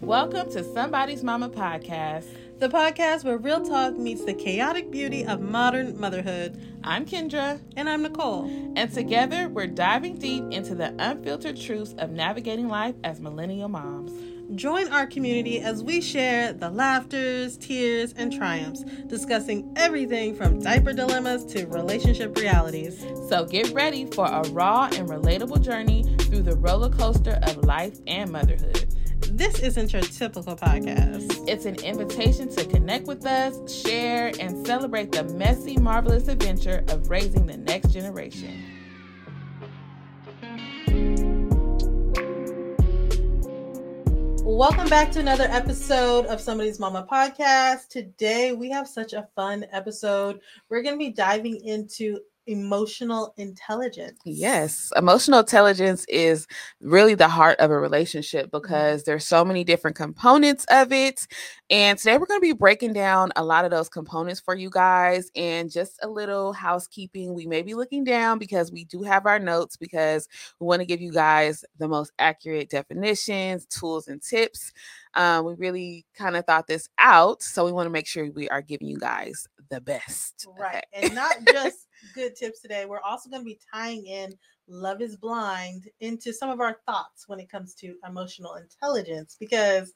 Welcome to Somebody's Mama Podcast, the podcast where real talk meets the chaotic beauty of modern motherhood. I'm Kendra. And I'm Nicole. And together we're diving deep into the unfiltered truths of navigating life as millennial moms. Join our community as we share the laughters, tears, and triumphs, discussing everything from diaper dilemmas to relationship realities. So get ready for a raw and relatable journey through the roller coaster of life and motherhood. This isn't your typical podcast. It's an invitation to connect with us, share, and celebrate the messy, marvelous adventure of raising the next generation. Welcome back to another episode of Somebody's Mama podcast. Today we have such a fun episode. We're going to be diving into emotional intelligence. Yes, emotional intelligence is really the heart of a relationship mm-hmm. because there's so many different components of it. And today we're going to be breaking down a lot of those components for you guys and just a little housekeeping. We may be looking down because we do have our notes because we want to give you guys the most accurate definitions, tools, and tips. Um, we really kind of thought this out. So we want to make sure we are giving you guys the best. Right. Okay. And not just good tips today. We're also going to be tying in Love is Blind into some of our thoughts when it comes to emotional intelligence because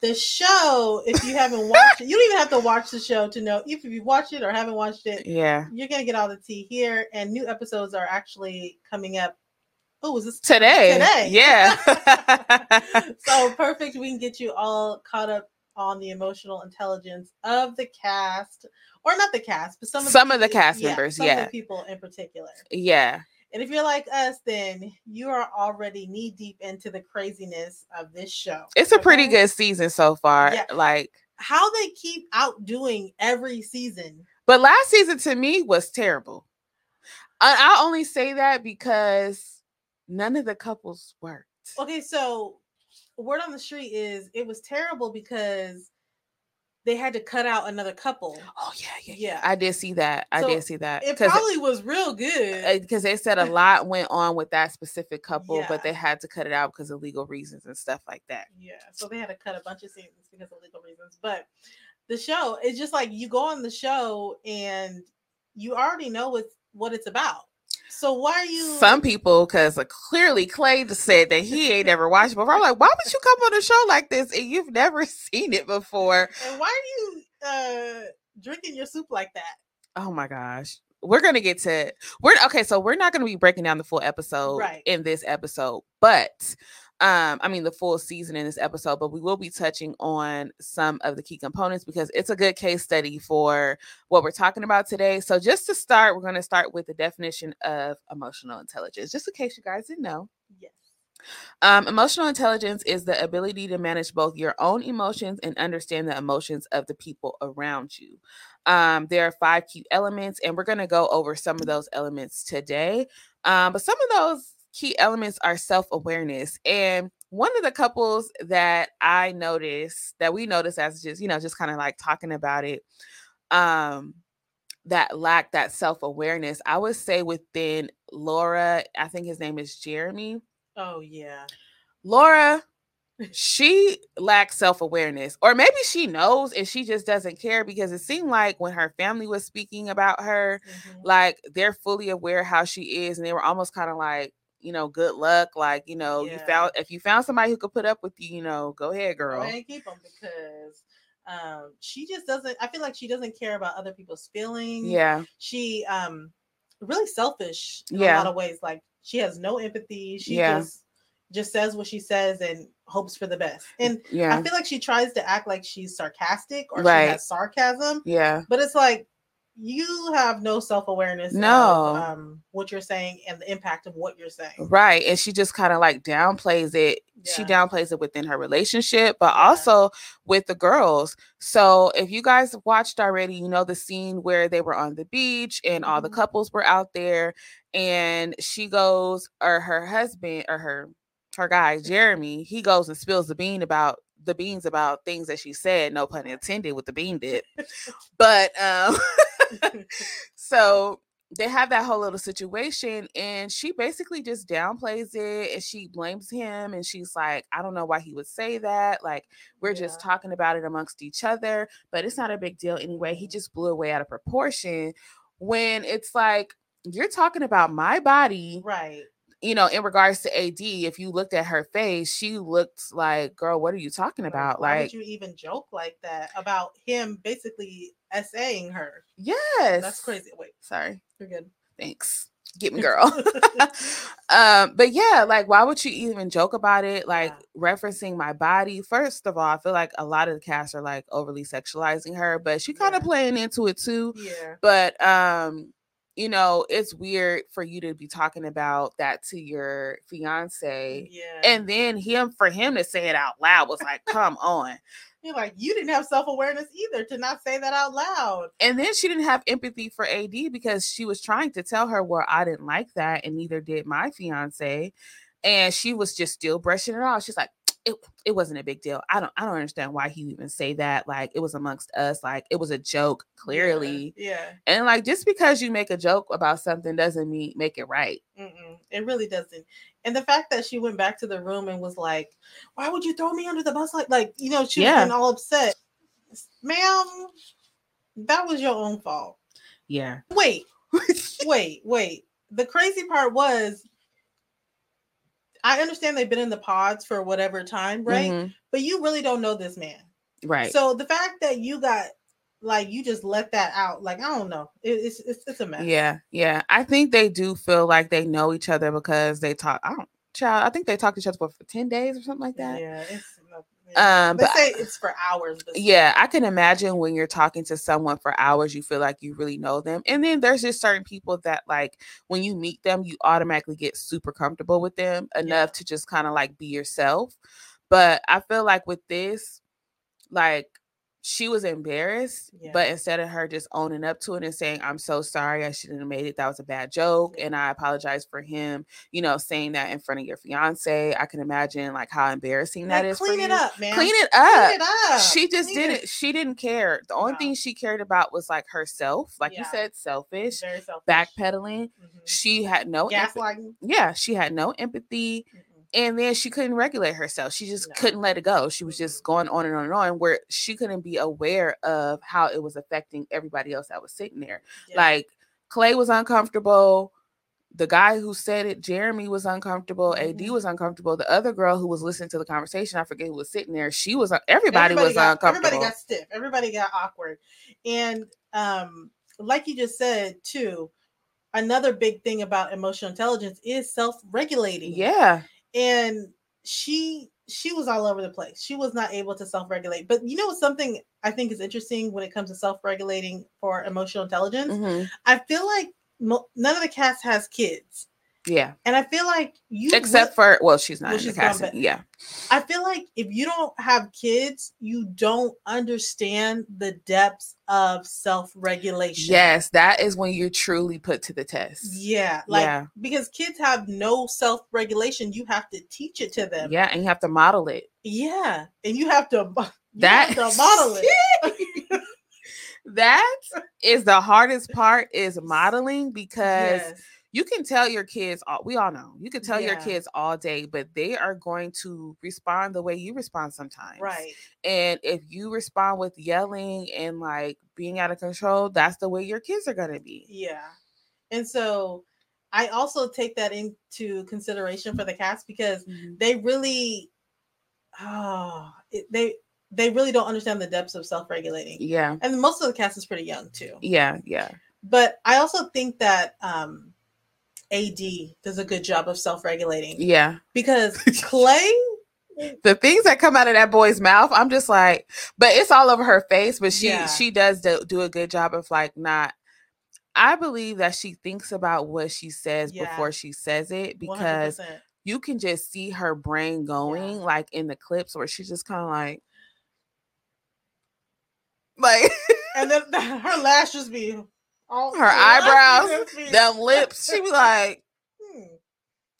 the show, if you haven't watched it, you don't even have to watch the show to know if you've watched it or haven't watched it. Yeah. You're going to get all the tea here. And new episodes are actually coming up Oh, is this today? Today. Yeah. so perfect. We can get you all caught up on the emotional intelligence of the cast, or not the cast, but some of some the, of the cast yeah, members. yeah, people in particular. Yeah. And if you're like us, then you are already knee deep into the craziness of this show. It's okay? a pretty good season so far. Yeah. Like how they keep outdoing every season. But last season to me was terrible. I, I only say that because none of the couples worked. Okay, so word on the street is it was terrible because they had to cut out another couple. Oh yeah, yeah, yeah. I did see that. I so did see that. It probably it, was real good because they said a lot went on with that specific couple, yeah. but they had to cut it out because of legal reasons and stuff like that. Yeah, so they had to cut a bunch of scenes because of legal reasons. But the show, it's just like you go on the show and you already know what what it's about. So why are you? Some people, because uh, clearly Clay said that he ain't ever watched before. I'm like, why would you come on a show like this and you've never seen it before? And why are you uh drinking your soup like that? Oh my gosh. We're gonna get to we're okay, so we're not gonna be breaking down the full episode right. in this episode, but um i mean the full season in this episode but we will be touching on some of the key components because it's a good case study for what we're talking about today so just to start we're going to start with the definition of emotional intelligence just in case you guys didn't know yes um, emotional intelligence is the ability to manage both your own emotions and understand the emotions of the people around you. Um, there are five key elements, and we're going to go over some of those elements today. Um, but some of those key elements are self awareness. And one of the couples that I noticed that we noticed as just, you know, just kind of like talking about it, um, that lack that self awareness, I would say within Laura, I think his name is Jeremy. Oh, yeah. Laura, she lacks self awareness, or maybe she knows and she just doesn't care because it seemed like when her family was speaking about her, mm-hmm. like they're fully aware how she is, and they were almost kind of like, you know, good luck. Like, you know, yeah. you found if you found somebody who could put up with you, you know, go ahead, girl. And keep them because um she just doesn't I feel like she doesn't care about other people's feelings. Yeah. She um really selfish in yeah. a lot of ways. Like she has no empathy. She yeah. just just says what she says and hopes for the best. And yeah. I feel like she tries to act like she's sarcastic or right. she has sarcasm. Yeah. But it's like you have no self-awareness no of, um, what you're saying and the impact of what you're saying right and she just kind of like downplays it yeah. she downplays it within her relationship but yeah. also with the girls so if you guys watched already you know the scene where they were on the beach and all mm-hmm. the couples were out there and she goes or her husband or her her guy jeremy he goes and spills the bean about the beans about things that she said no pun intended with the bean dip but um so they have that whole little situation and she basically just downplays it and she blames him and she's like i don't know why he would say that like we're just talking about it amongst each other but it's not a big deal anyway he just blew away out of proportion when it's like you're talking about my body Right. you know in regards to ad if you looked at her face she looked like girl what are you talking about why like would you even joke like that about him basically essaying her? yes That's crazy. Wait, sorry you're good. thanks get me girl um but yeah like why would you even joke about it like referencing my body first of all i feel like a lot of the cast are like overly sexualizing her but she kind of Yeah. playing into it too yeah. but um you know it's weird for you to be talking about that to your fiance Yeah. and then him for him to say it out loud was like come on you're like, you didn't have self awareness either to not say that out loud. and then she didn't have empathy for ad because she was trying to tell her well i didn't like that and neither did my fiance and she was just still brushing it off she's like it, it wasn't a big deal i don't i don't understand why he even say that like it was amongst us like it was a joke clearly Yeah. and like just because you make a joke about something doesn't mean make it right. Mm-mm. It really doesn't. And the fact that she went back to the room and was like, "Why would you throw me under the bus?" Like, like you know, she was Yeah. getting all upset. Ma'am, that was your own fault. yeah Wait, wait, wait. The crazy part was, I understand they've been in the pods for whatever time, right? Mhm. But you really don't know this man. right So the fact that you got like you just let that out, like I don't know, it, it's, it's it's a mess. Yeah, yeah. I think they do feel like they know each other because they talk. I don't, child. I think they talk to each other for, for ten days or something like that. yeah. It's. Um, they but say it's for hours. Yeah, I can imagine when you're talking to someone for hours, you feel like you really know them. And then there's just certain people that like when you meet them, you automatically get super comfortable with them enough to just kind of like be yourself. But I feel like with this, like she was embarrassed, Yeah. but instead of her just owning up to it and saying, I'm so sorry, I shouldn't have made it. That was a bad joke. And I apologize for him, you know, saying that in front of your fiance. I can imagine like how embarrassing that Like, is. clean for it you. up, man. Clean it up Clean it up. she just Clean it- didn't she didn't care the only No. thing she cared about was like herself like you said selfish Very selfish. backpedaling Mhm. she had no gaslighting. yeah she had no empathy Mm-mm. And then she couldn't regulate herself she just No. couldn't let it go she was just going on and on and on where she couldn't be aware of how it was affecting everybody else that was sitting there Yeah. like clay was uncomfortable the guy who said it, Jeremy, was uncomfortable. AD Mhm. was uncomfortable. The other girl who was listening to the conversation, I forget who was sitting there. She was. un- Everybody, was got, uncomfortable. Everybody got stiff. Everybody got awkward. And um, like you just said too, another big thing about emotional intelligence is self-regulating. Yeah. And she she was all over the place. She was not able to self-regulate. But you know something I think is interesting when it comes to self-regulating for emotional intelligence? Mhm. I feel like mo- none of the cast has kids. Yeah. And I feel like you Except for well, she's not Well, in the she's gone casting. Yeah. I feel like if you don't have kids, you don't understand the depths of self-regulation. Yes, that is when you're truly put to the test. Yeah, like Yeah. because kids have no self-regulation, you have to teach it to them. Yeah, and you have to model it. Yeah, and you have to you That have to model it. that is the hardest part is modeling because Yes. You can tell your kids all we all know you can tell your kids all day but they are going to respond the way you respond sometimes. Right. and if you respond with yelling and like being out of control that's the way your kids are going to be. Yeah. And so I also take that into consideration for the cast because they really oh it, they they really don't understand the depths of self-regulating. Yeah. And most of the cast is pretty young too. Yeah yeah. But i also think that um ad does a good job of self-regulating yeah because clay the things that come out of that boy's mouth i'm just like but it's all over her face but she Yeah. she does do, do a good job of like not i believe that she thinks about what she says Yeah. before she says it because 100%. you can just see her brain going like in the clips where she's just kind of like like and then her lashes be all her eyebrows them lips she be like Hmm.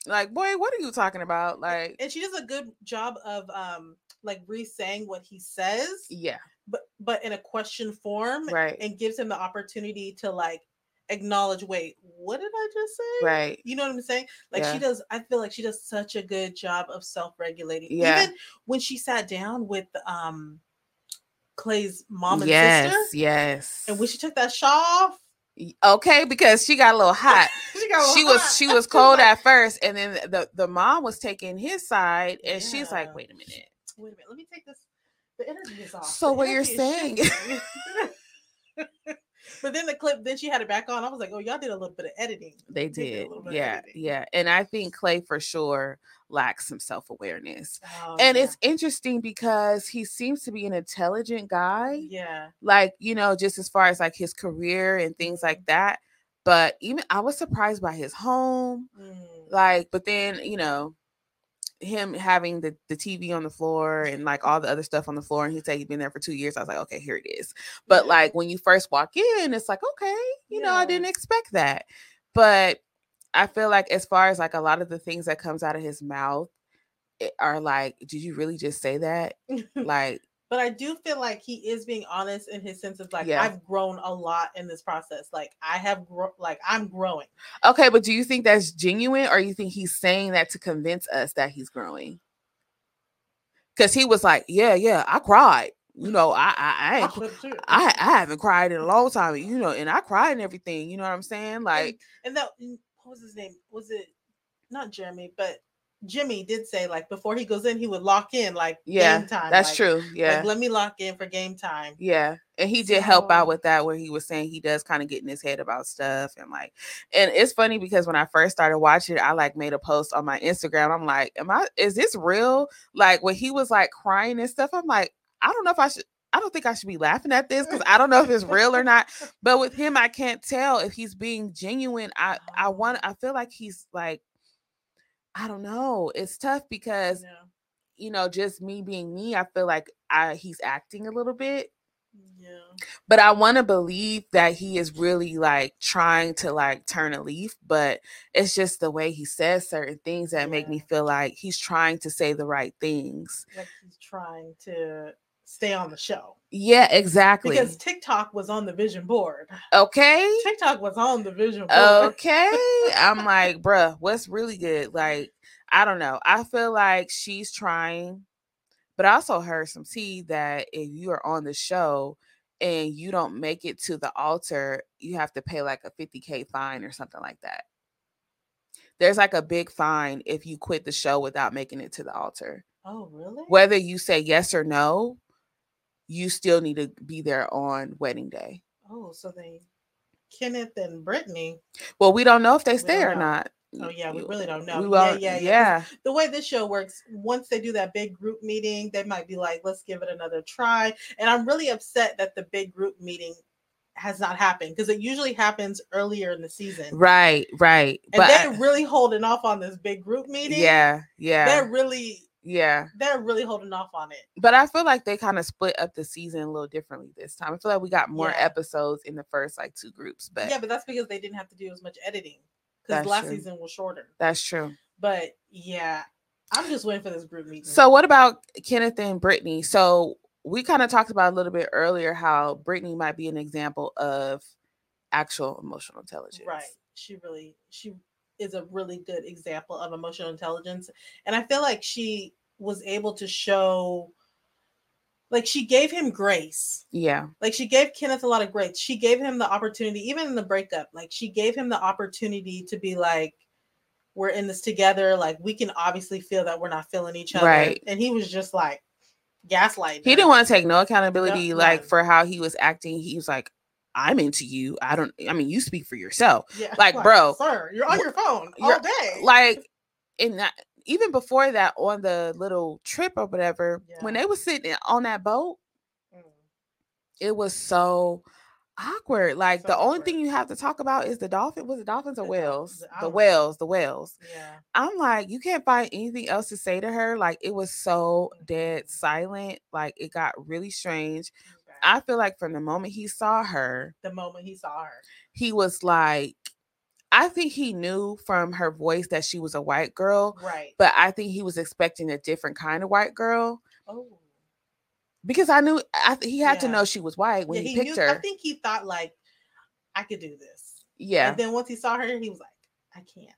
like boy what are you talking about like and she does a good job of um like re-saying what he says yeah but but in a question form right and gives him the opportunity to like acknowledge, wait, what did I just say? Right. You know what I'm saying? Like Yeah. she does, I feel like she does such a good job of self-regulating. Yeah. Even when she sat down with um Clay's mom and yes, sister, yes. Yes. and when she took that shawl off, okay, because she got a little hot. she a she little was she was cold at first, and then the the mom was taking his side, and she's like, "Wait a minute." Wait a minute, let me take this. The energy is off. So The what you're saying- but then the clip, then she had it back on. I was like, oh, y'all did a little bit of editing. They did a did, little yeah, yeah. And I think Clay for sure lacks some self awareness, Oh, and yeah. it's interesting because he seems to be an intelligent guy. yeah, like you know just as far as like his career and things like that but even i was surprised by his home Mm. like but then you know him having the, the tv on the floor and like all the other stuff on the floor and he said he'd been there for two years i was like okay here it is but Yeah. like when you first walk in it's like okay you know i didn't expect that but i feel like as far as like a lot of the things that comes out of his mouth it are like did you really just say that like but I do feel like he is being honest in his sense of like Yeah. I've grown a lot in this process. Like I have grown, like I'm growing. Okay, but do you think that's genuine or you think he's saying that to convince us that he's growing? Because he was like, Yeah, yeah, I cried. You know, I I, I I, I haven't cried in a long time, you know, and I cried and everything, you know what I'm saying? Like, and, and that was his name? Was it not Jeremy, but Jimmy did say like before he goes in, he would lock in like yeah, game time. that's like, true. Yeah. Like let me lock in for game time. Yeah. And he did help out with that where he was saying he does kind of get in his head about stuff and like and it's funny because when I first started watching it, I like made a post on my Instagram. I'm like, Am I is this real? Like when he was like crying and stuff, I'm like, I don't know if I should I don't think I should be laughing at this because I don't know if it's real or not. But with him, I can't tell if he's being genuine. I I Oh. want I feel like he's like I don't know. It's tough because Yeah. you know, just me being me, I feel like I he's acting a little bit Yeah. but I want to believe that he is really like trying to like turn a leaf, but it's just the way he says certain things that make me feel like he's trying to say the right things. Like he's trying to stay on the show. Yeah, exactly. Because TikTok was on the vision board. okay. TikTok was on the vision board. Okay. I'm like, bruh, what's really good? Like, I don't know. I feel like she's trying, but I also heard some tea that if you are on the show and you don't make it to the altar, you have to pay like a 50K fine or something like that. There's like a big fine if you quit the show without making it to the altar. Oh, really? Whether you say yes or no, you still need to be there on wedding day. Oh, so they Kenneth and Brittany. Well, we don't know if they stay or know. not. Oh, yeah, we really don't know. Yeah, yeah, yeah, yeah. The way this show works, once they do that big group meeting, they might be like, let's give it another try. And I'm really upset that the big group meeting has not happened because it usually happens earlier in the season. Right, right. And but they're really holding off on this big group meeting. yeah, yeah, They're really yeah. they're really holding off on it. But I feel like they kind of split up the season a little differently this time. I feel like we got more Yeah. episodes in the first like two groups, but yeah, but that's because they didn't have to do as much editing. Because last true. season was shorter. that's true. But yeah, I'm just waiting for this group meeting. So what about Kenneth and Brittany? So we kind of talked about a little bit earlier how Brittany might be an example of actual emotional intelligence. right. She really she is a really good example of emotional intelligence. And I feel like she was able to show like she gave him grace. Yeah. Like she gave Kenneth a lot of grace. She gave him the opportunity, even in the breakup, like she gave him the opportunity to be like, we're in this together. Like we can obviously feel that we're not feeling each other. Right. And he was just like gaslighting. He didn't want to take no accountability No, like none. for how he was acting. He was like, I'm into you. I don't I mean, you speak for yourself. yeah, like, bro, sir, you're on your phone all day. like in that even before that on the little trip or whatever when they were sitting on that boat Mm. it was so awkward like So the only awkward. thing you have to talk about is the dolphin was it dolphins or The whales the- the whales the whales Yeah. i'm like you can't find anything else to say to her like it was so dead silent like it got really strange. I feel like from the moment he saw her the moment he saw her. he was like i think he knew from her voice that she was a white girl Right. but I think he was expecting a different kind of white girl oh. because I knew I, he had to know she was white when yeah, he he picked knew, I think he thought like I could do this. Yeah. And then once he saw her, he was like, I can't.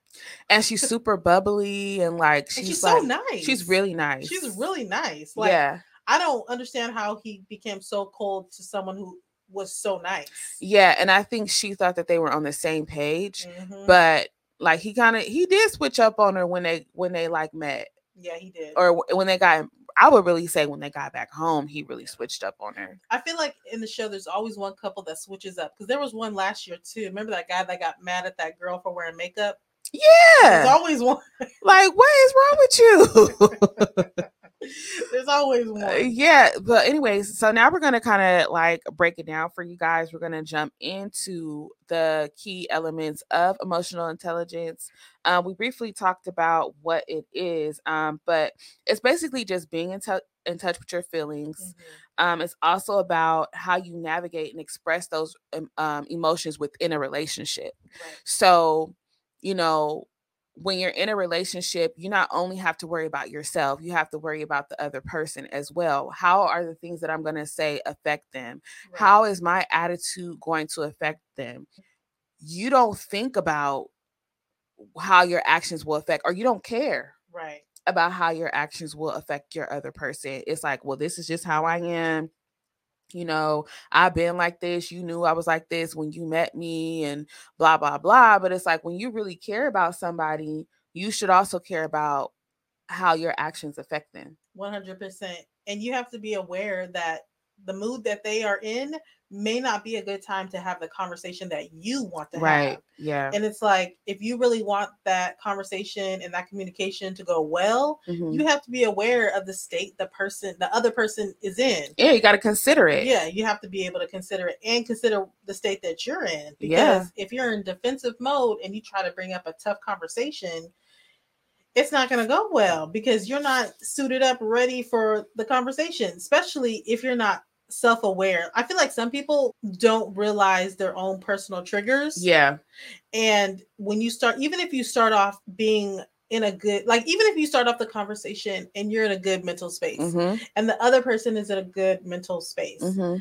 And she's super bubbly and like she's, And she's like, so nice. She's really nice. She's really nice. Like yeah. I don't understand how he became so cold to someone who was so nice. Yeah. And I think she thought that they were on the same page, Mhm. but like he kind of he did switch up on her when they when they like met yeah, he did. or when they got I would really say when they got back home, he really switched up on her. I feel like in the show, there's always one couple that switches up because there was one last year too. Remember that guy that got mad at that girl for wearing makeup? Yeah, there's always one. Like, what is wrong with you? There's always Uh, one. yeah, but anyways, so now we're gonna kind of like break it down for you guys. We're gonna jump into the key elements of emotional intelligence. Um, we briefly talked about what it is, um, but it's basically just being in, tou in touch with your feelings. Mhm. Um, it's also about how you navigate and express those um, um, emotions within a relationship. Right. So, you know, when you're in a relationship, you not only have to worry about yourself, you have to worry about the other person as well. How are the things that I'm going to say affect them? Right. How is my attitude going to affect them? You don't think about how your actions will affect, or you don't care Right. about how your actions will affect your other person. It's like, well, this is just how I am. You know, I've been like this. You knew I was like this when you met me, and blah, blah, blah. But it's like when you really care about somebody, you should also care about how your actions affect them. One hundred percent. And you have to be aware that the mood that they are in may not be a good time to have the conversation that you want to have. Right. have. Yeah. And it's like if you really want that conversation and that communication to go well, Mhm. you have to be aware of the state the person, the other person is in. Yeah, you got to consider it. Yeah, you have to be able to consider it and consider the state that you're in. Because Yeah. if you're in defensive mode and you try to bring up a tough conversation, it's not going to go well because you're not suited up ready for the conversation, especially if you're not self aware. I feel like some people don't realize their own personal triggers. Yeah. And when you start, even if you start off being in a good, like, even if you start off the conversation and you're in a good mental space hmm and the other person is in a good mental space, hmm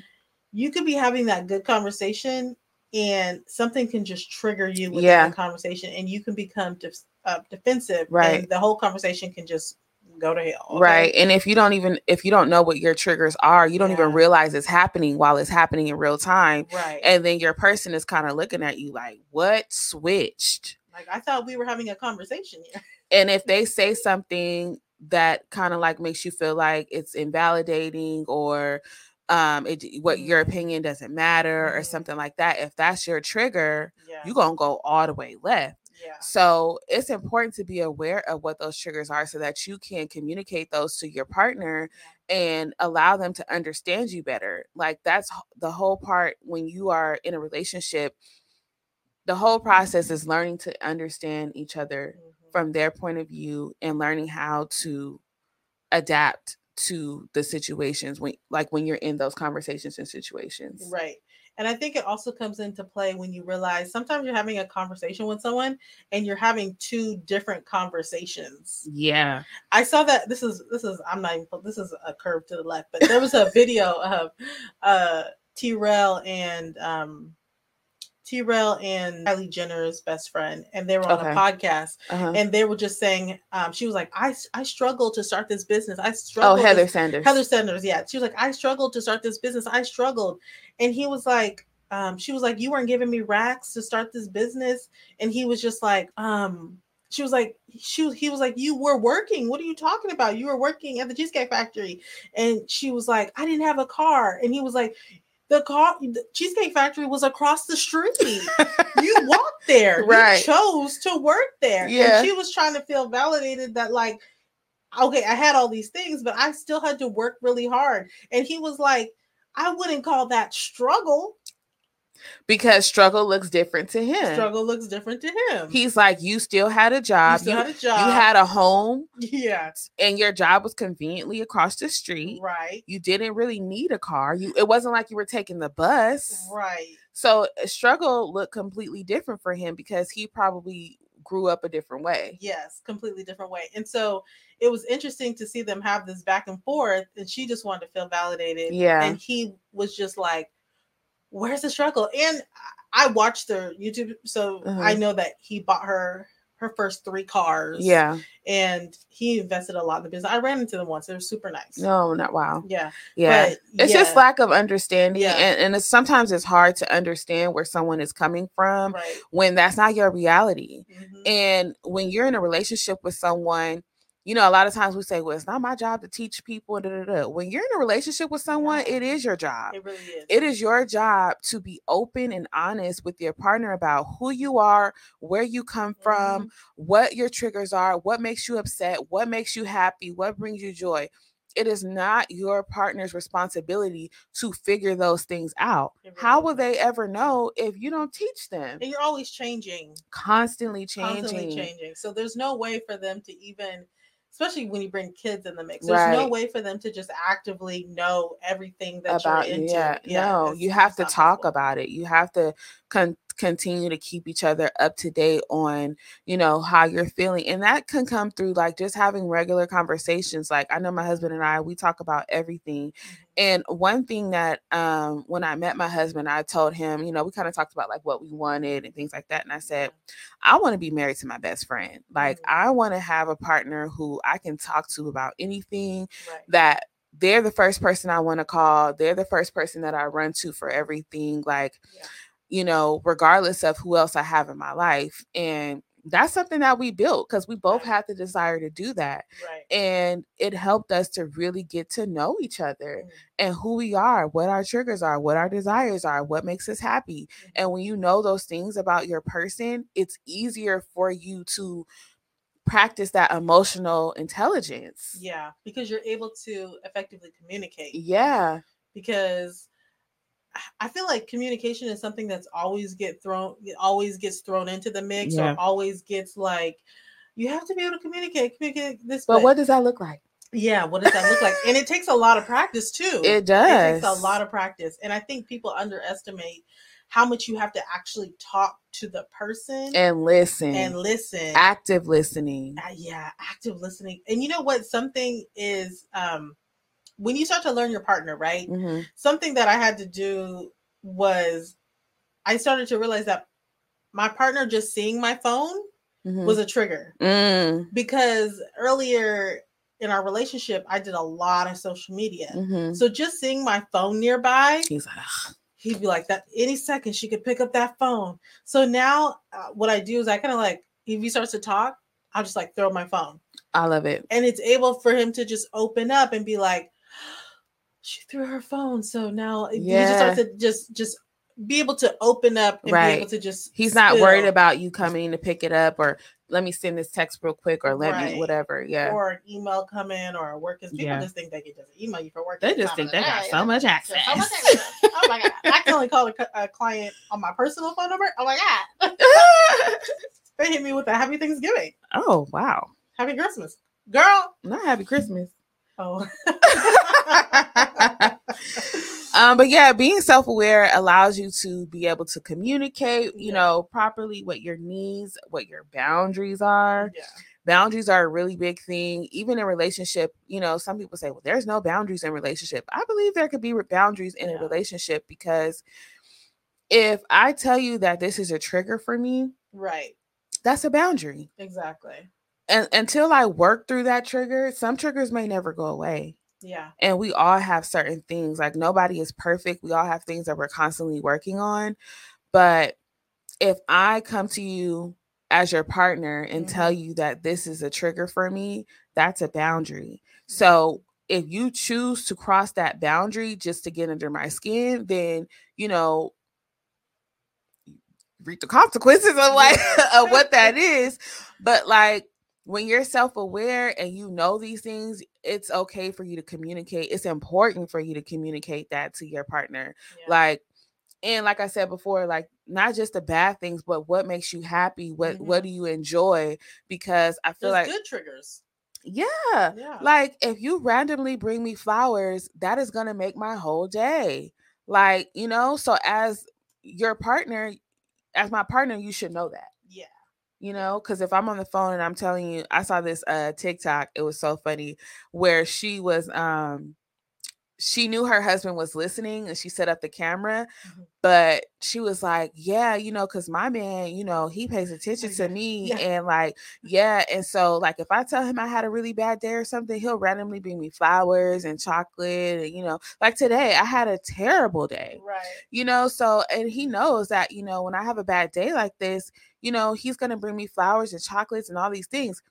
you could be having that good conversation and something can just trigger you within Yeah. the conversation and you can become def- uh, defensive Right. and the whole conversation can just go to hell okay? Right. And if you don't even if you don't know what your triggers are, you don't even realize it's happening while it's happening in real time. right And then your person is kind of looking at you like, what switched? like i thought we were having a conversation here And if they say something that kind of like makes you feel like it's invalidating or um it what your Mhm. opinion doesn't matter or Mhm. something like that, if that's your trigger, yeah you're gonna go all the way left. Yeah So it's important to be aware of what those triggers are so that you can communicate those to your partner and allow them to understand you better. Like that's the whole part when you are in a relationship. The whole process is learning to understand each other Mhm. from their point of view and learning how to adapt to the situations when like when you're in those conversations and situations. right and i think it also comes into play when you realize sometimes you're having a conversation with someone and you're having two different conversations Yeah. I saw that this is this is I'm not even this is a curve to the left, but there was a video of uh T-Rel and um T-Rel and Kylie Jenner's best friend, and they were on Okay. a podcast, Uh-huh. and they were just saying, um, she was like, I I struggled to start this business. I struggle." Oh, struggled. to- Heather Sanders. Heather Sanders, yeah. She was like, I struggled to start this business. I struggled. And he was like, um, she was like, You weren't giving me racks to start this business. And he was just like, um, she was like, she was, he was like, You were working. What are you talking about? You were working at the Cheesecake Factory. And she was like, I didn't have a car. And he was like, the car, the Cheesecake Factory was across the street. you walked there. Right. You chose to work there. Yeah. And she was trying to feel validated that, like, okay, I had all these things, but I still had to work really hard. And he was like, I wouldn't call that struggle. because struggle looks different to him. Struggle looks different to him. He's like, you still had a You job. still You, had a job. you had a home, yeah, and your job was conveniently across the street. right, You didn't really need a car. You it wasn't like you were taking the bus. right. So uh, struggle looked completely different for him because he probably grew up a different way. Yes, completely different way. And so it was interesting to see them have this back and forth, and she just wanted to feel validated. Yeah. And he was just like, Where's the struggle? And I watched their YouTube, so Uh-huh. I know that he bought her her first three cars. Yeah. and he invested a lot in the business. I ran into them once; they were super nice. No, not wow. Yeah, Yeah. but it's just lack of understanding. Yeah. And, and it's, sometimes it's hard to understand where someone is coming from right. when that's not your reality. Mhm. And when you're in a relationship with someone, you know, a lot of times we say, well, it's not my job to teach people. Da, da, da. When you're in a relationship with someone, it is your job. It really is. It is your job to be open and honest with your partner about who you are, where you come from, Mhm. what your triggers are, what makes you upset, what makes you happy, what brings you joy. It is not your partner's responsibility to figure those things out. Really How will they ever know if you don't teach them? and you're always changing, Constantly changing. constantly changing. So there's no way for them to even, especially when you bring kids in the mix. There's no way for them to just actively know everything that about you're into. Yeah, no, you have to talk about it. You have to con- continue to keep each other up to date on, you know, how you're feeling, and that can come through like just having regular conversations. Like I know my husband and I, we talk about everything. Mhm. And one thing that um when I met my husband, I told him, you know, we kind of talked about like what we wanted and things like that. And I said, I want to be married to my best friend. Like Mhm. I want to have a partner who I can talk to about anything Right. that they're the first person I want to call. They're the first person that I run to for everything. Like, Yeah. You know, regardless of who else I have in my life. And that's something that we built because we both Right. had the desire to do that. Right. And it helped us to really get to know each other Mhm. and who we are, what our triggers are, what our desires are, what makes us happy. And when you know those things about your person, it's easier for you to practice that emotional intelligence. Yeah, because you're able to effectively communicate. Yeah. Because I- feel like communication is something that's always get thrown, always gets thrown into the mix, Yeah. or always gets like, you have to be able to communicate, communicate this. But way. what does that look like? Yeah, what does that look like? And it takes a lot of practice too. It does It takes a lot of practice, and I think people underestimate how much you have to actually talk to the person and listen. and listen. active listening. Uh, yeah, active listening. And you know what? Something is um when you start to learn your partner, right? Mhm. Something that I had to do was I started to realize that my partner just seeing my phone Mhm. was a trigger Mm, because earlier in our relationship, I did a lot of social media. mhm. So just seeing my phone nearby, He's like, "Ugh." he'd be like that any second she could pick up that phone. So now uh, what I do is I kind of like if he starts to talk, I'll just like throw my phone. I love it. and it's able for him to just open up and be like she threw her phone so now eh, you just start to just just be able to open up and be Right. able to just He's not worried about you coming to pick it up or let me send this text real quick or let Right. me whatever. Yeah. or an email come in or a work is people Yeah. just think they can just email you for work They just think they the got day. so much access. so much access. oh my god i can only call a, a client on my personal phone number oh my god they hit me with a happy thanksgiving oh wow. happy christmas girl Not happy Christmas. Oh um, but yeah, being self-aware allows you to be able to communicate, you Yeah. know, properly what your needs, what your boundaries are. yeah Boundaries are a really big thing, even in relationship. You know, some people say, "Well, there's no boundaries in relationship." I believe there could be boundaries in Yeah. a relationship because if I tell you that this is a trigger for me, right that's a boundary. exactly And until I work through that trigger, some triggers may never go away. yeah. And we all have certain things like nobody is perfect we all have things that we're constantly working on but if i come to you as your partner and tell mm-hmm. you that this is a trigger for me that's a boundary. Mm-hmm. So if you choose to cross that boundary just to get under my skin then you know reap the consequences of like of what that is. But like when you're self-aware and you know these things it's okay for you to communicate it's important for you to communicate that to your partner yeah. like and like i said before like not just the bad things but what makes you happy what what mm-hmm. do you enjoy because i feel There's like good triggers. yeah Yeah. like if you randomly bring me flowers that is going to make my whole day like you know so as your partner as my partner you should know that. You know because if i'm on the phone and i'm telling you i saw this uh tiktok it was so funny where she was um she knew her husband was listening and she set up the camera Mhm. but she was like yeah you know because my man you know he pays attention to yeah, me yeah. and like yeah and so like if i tell him i had a really bad day or something he'll randomly bring me flowers and chocolate and you know like today i had a terrible day Right. you know so and he knows that you know when i have a bad day like this you know he's gonna bring me flowers and chocolates and all these things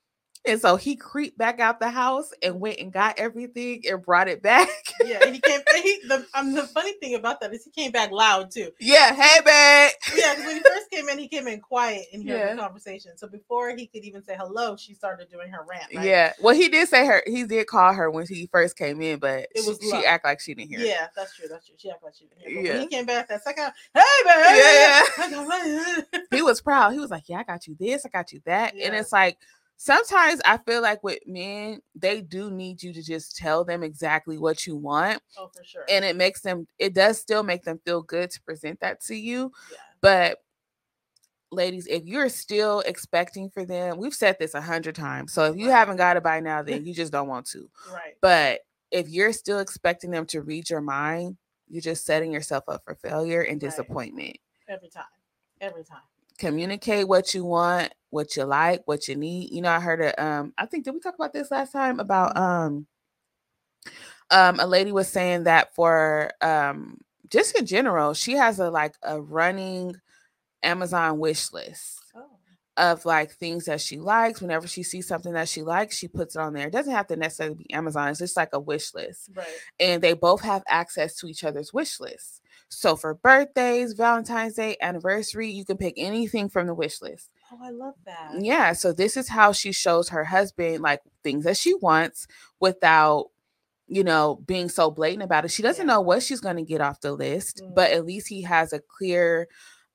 and so he creeped back out the house and went and got everything and brought it back Yeah. And he came. He, the, um, the funny thing about that is he came back loud too. yeah hey babe Yeah, 'cause when he first came in, he came in quiet and heard Yeah. the conversation. So before he could even say hello, she started doing her rant. Right? yeah well he did say her he did call her when he first came in but It was she, she act like she didn't hear it. Yeah, that's true. That's true. She acted like she didn't hear. But Yeah. When he came back that second, hey man, Yeah, yeah. he was proud. He was like, "Yeah, I got you this, I got you that," and it's like sometimes I feel like with men, they do need you to just tell them exactly what you want, oh, for sure. and it makes them. It does still make them feel good to present that to you, yeah. but. Ladies, if you're still expecting for them, we've said this a hundred times. So if you Right. haven't got it by now, then you just don't want to. Right. But if you're still expecting them to read your mind, you're just setting yourself up for failure and Right. disappointment. Every time. Every time. Communicate what you want, what you like, what you need. You know, I heard it. Um, I think did we talk about this last time about um, um, a lady was saying that for um, just in general, she has a like a running Amazon wish list Oh. of like things that she likes. Whenever she sees something that she likes, she puts it on there. It doesn't have to necessarily be Amazon. It's just like a wish list Right. and they both have access to each other's wish lists. So for birthdays, Valentine's Day, anniversary, you can pick anything from the wish list. Oh, I love that. Yeah, so this is how she shows her husband like things that she wants without you know being so blatant about it. She doesn't Yeah. know what she's going to get off the list, Mm. but at least he has a clear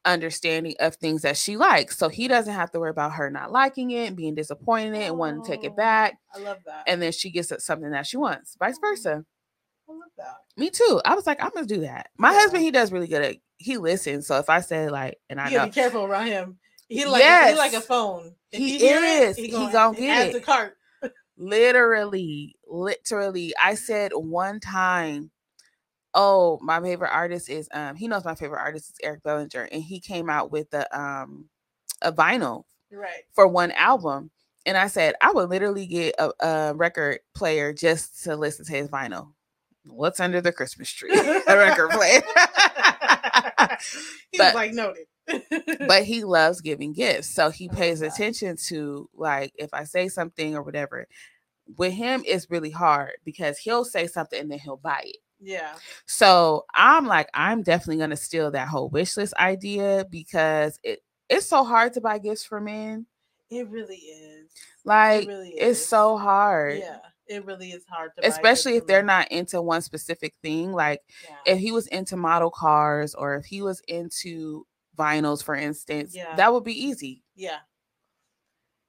understanding of things that she likes. So he doesn't have to worry about her not liking it, being disappointed in it, and wanting to take Oh, it back, I love that. and then she gets something that she wants. Vice Oh. versa. I love that. Me too. I was like, I'm gonna do that. My Yeah. husband, he does really good at he listens. So if I say like, and I You know be careful around him. He like he like a phone. If He it, is. He gonna, gonna get it. the cart. literally, literally, I said one time, oh, my favorite artist is um, he knows my favorite artist is Eric Bellinger, and he came out with the um a vinyl Right. for one album. And I said, I would literally get a, a record player just to listen to his vinyl. What's under the Christmas tree? a record player. He's But- like noted. but he loves giving gifts so he oh, pays that. attention to like if i say something or whatever with him it's really hard because he'll say something and then he'll buy it yeah. so i'm like i'm definitely going to steal that whole wish list idea because it it's so hard to buy gifts for men It really is. like really it's so hard Yeah. It really is hard to especially if they're not into one specific thing like Yeah. if he was into model cars or if he was into vinyls for instance Yeah. that would be easy Yeah.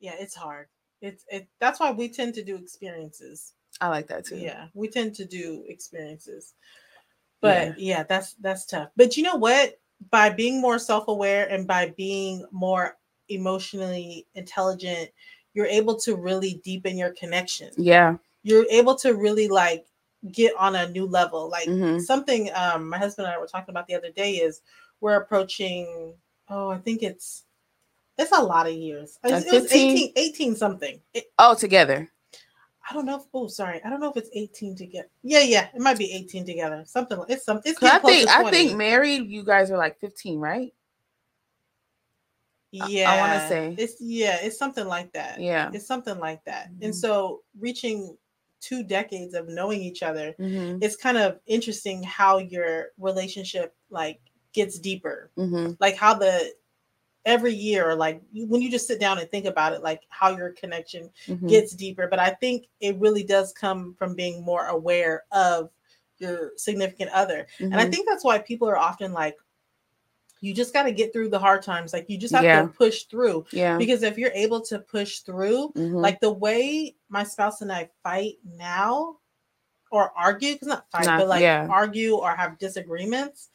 Yeah, it's hard. It's it that's why we tend to do experiences. i like that too Yeah, we tend to do experiences. Yeah. But yeah, that's that's tough. But you know what? By being more self-aware and by being more emotionally intelligent, you're able to really deepen your connection. yeah You're able to really like get on a new level. Like Mhm. something um my husband and I were talking about the other day is we're approaching oh, I think it's it's a lot of years. It was, it was 18, 18 something. It- Oh, together. I don't know. If, oh, sorry. I don't know if it's 18 together. Yeah, yeah. It might be 18 together. Something like it's some. It's I think to I think married, you guys are like 15, right? I- I wanna say. it's yeah, it's something like that. Yeah. it's something like that. Mhm. And so, reaching two decades of knowing each other, Mm-hmm. it's kind of interesting how your relationship like gets deeper. Mm-hmm. Like how the every year, like when you just sit down and think about it, like how your connection mm-hmm. gets deeper. But I think it really does come from being more aware of your significant other. And Mm-hmm. I think that's why people are often like, you just got to get through the hard times. Like you just have Yeah. to push through. yeah. Because if you're able to push through, Mhm. like the way my spouse and I fight now or argue, because not fight, Not- but like yeah. argue or have disagreements,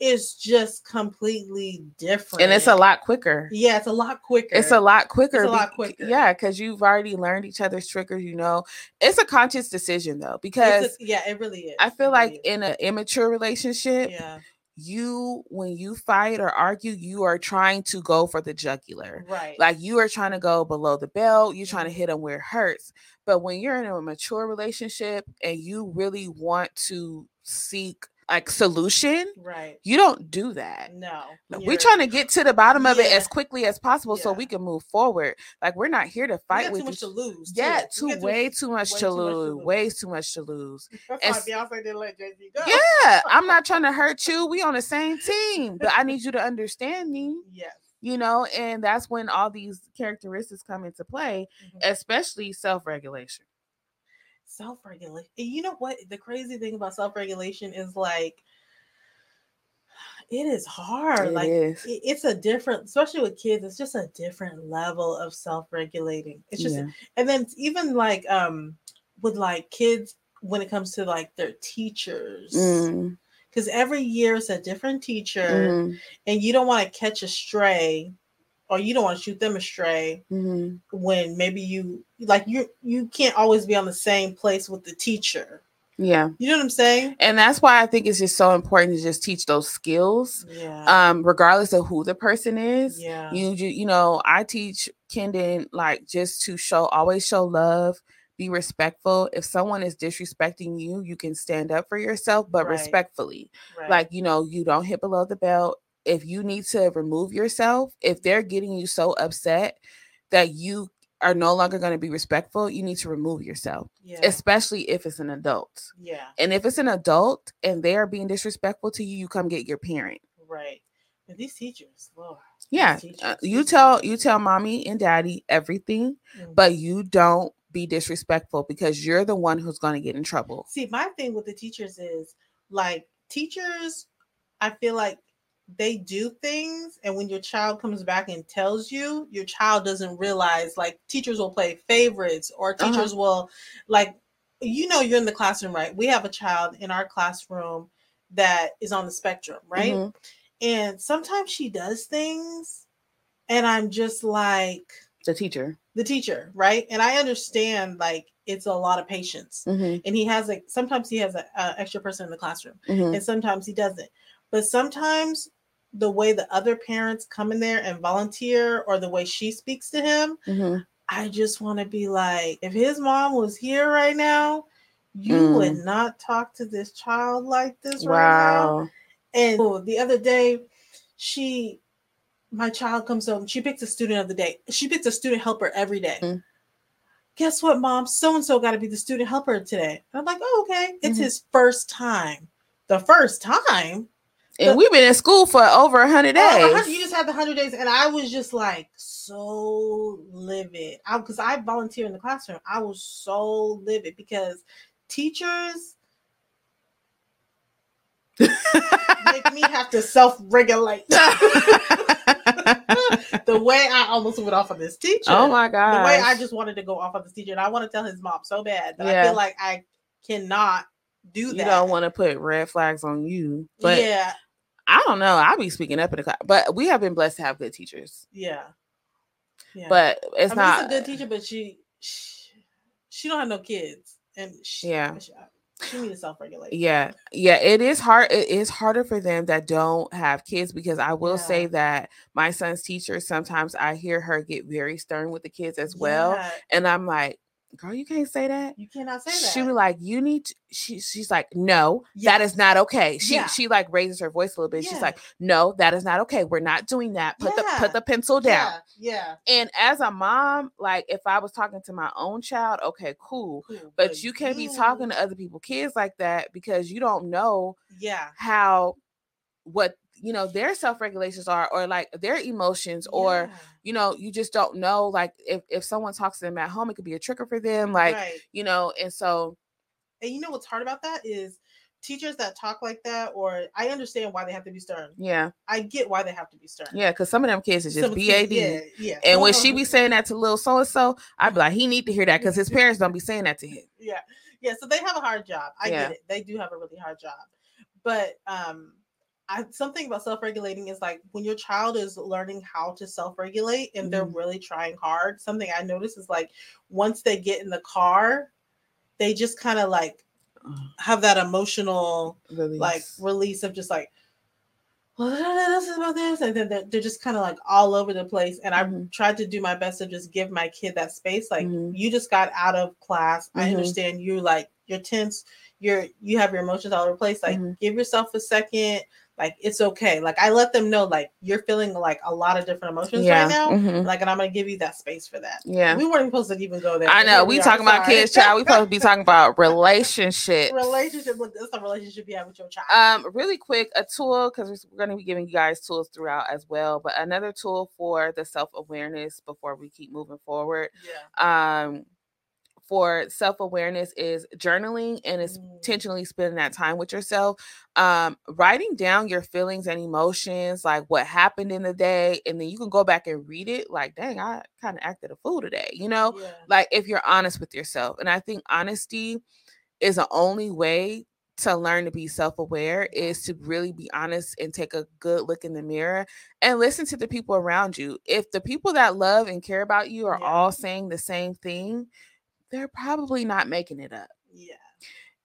is just completely different. and it's a lot quicker. Yeah, it's a lot quicker. It's a lot quicker. It's a lot quicker. Yeah, because you've already learned each other's triggers. You know, it's a conscious decision though, because a- yeah, it really is. I feel like in an immature relationship, yeah, you when you fight or argue, you are trying to go for the jugular. right. Like you are trying to go below the belt, you're trying to Mhm. hit them where it hurts. But when you're in a mature relationship and you really want to seek like solution, right. you don't do that. No, We're trying to get to the bottom of it as quickly as possible so we can move forward. Like we're not here to fight with too much to lose. Yeah, too. Too way too much way to too much to lose. Way too much to lose. That's and why Beyonce didn't let Jay Z go. Yeah, I'm not trying to hurt you. We on the same team, but I need you to understand me. Yeah You know, and that's when all these characteristics come into play, Mhm. especially self-regulation. Self-regulation and you know what the crazy thing about self-regulation is like it is hard It like is. it- it's a different especially with kids it's just a different level of self-regulating it's just Yeah. and then even like um with like kids when it comes to like their teachers Mm, because every year it's a different teacher mhm, and you don't want to catch a stray or you don't want to shoot them astray mhm. when maybe you like you you can't always be on the same place with the teacher Yeah. you know what i'm saying And that's why I think it's just so important to just teach those skills, yeah um, regardless of who the person is. yeah You, ju- you know, I teach Kendon like just to show, always show love, be respectful. If someone is disrespecting you, you can stand up for yourself, but Right. respectfully. right. Like, you know, you don't hit below the belt. If you need to remove yourself, if they're getting you so upset that you are no longer going to be respectful, you need to remove yourself, yeah especially if it's an adult. yeah And if it's an adult and they are being disrespectful to you, you come get your parent. right but these teachers Lord, Yeah, teachers, uh, you tell you tell mommy and daddy everything, Mm. but you don't be disrespectful because you're the one who's going to get in trouble. see my thing with the teachers is like teachers i feel like they do things and when your child comes back and tells you your child doesn't realize like teachers will play favorites or Uh-huh. teachers will like you know you're in the classroom right we have a child in our classroom that is on the spectrum right Mhm. and sometimes she does things and i'm just like The teacher. the teacher right and i understand like it's a lot of patience Mhm, and he has like sometimes he has an extra person in the classroom mhm. and sometimes he doesn't but sometimes the way the other parents come in there and volunteer or the way she speaks to him Mhm. i just want to be like if his mom was here right now you Mm. would not talk to this child like this right now Wow. and oh, the other day, she, my child comes home. She picks a student of the day. She picks a student helper every day. Mm. Guess what, mom? So and so got to be the student helper today. And I'm like, oh, okay. It's Mhm. his first time. The first time. And we've been in school for over a hundred days. you just had the hundred days, and I was just like so livid. I because I volunteer in the classroom. I was so livid because teachers make me have to self-regulate. the way I almost went off of this teacher. oh my god! The way I just wanted to go off of this teacher, and I want to tell his mom so bad, but I feel like I cannot do you that. don't want to put red flags on you. But yeah, I don't know. I'll be speaking up in the class. But we have been blessed to have good teachers. yeah, yeah. But it's I mean, not it's a good teacher, but she, she, she don't have no kids, and she, Yeah. she, she need to self-regulate. Yeah, yeah, it is hard. It is harder for them that don't have kids because I will say that my son's teacher sometimes I hear her get very stern with the kids as well, Yeah, and I'm like, girl, you can't say that. you cannot say that. She was like, you need. To, she she's like, no, Yeah. that is not okay. She Yeah. she like raises her voice a little bit. She's like, no, that is not okay. We're not doing that. Put the put the pencil down. Yeah, And as a mom, like if I was talking to my own child, okay, cool. Cool, But you can't be talking to other people kids like that because you don't know Yeah, how what you know their self-regulations are or like their emotions or yeah. you know you just don't know like if, if someone talks to them at home it could be a trigger for them like right. you know and so And you know what's hard about that is teachers that talk like that, or I understand why they have to be stern. yeah I get why they have to be stern. yeah because some of them kids is just Some bad kids- Yeah, yeah. and when she be saying that to little so and so i'd be like he need to hear that because his parents don't be saying that to him yeah, yeah. So they have a hard job. I Yeah. get it. They do have a really hard job. But um, I, something about self-regulating is like when your child is learning how to self-regulate and they're Mhm. really trying hard something i notice is like once they get in the car they just kind of like have that emotional Release. like release of just like well this is about this and then they're, they're just kind of like all over the place and i tried to do my best to just give my kid that space like Mhm. you just got out of class i Mhm. understand you like you're tense you're you have your emotions all over the place like Mhm. give yourself a second like it's okay like i let them know like you're feeling like a lot of different emotions yeah. right now mhm. like and i'm gonna give you that space for that Yeah. we weren't supposed to even go there I know. here We talking about Sorry. kids, child. We supposed to be talking about relationships. relationship look that's the relationship you have with your child Um, really quick, a tool because we're to be giving you guys tools throughout as well. But another tool for the self awareness before we keep moving forward. yeah Um, for self awareness is journaling and is Mm. intentionally spending that time with yourself. Um, writing down your feelings and emotions, like what happened in the day, and then you can go back and read it. Like, dang, I kind of acted a fool today, you know. yeah Like if you're honest with yourself, and I think honesty is the only way to learn to be self-aware is to really be honest and take a good look in the mirror and listen to the people around you. If the people that love and care about you are Yeah. all saying the same thing, they're probably not making it up. yeah.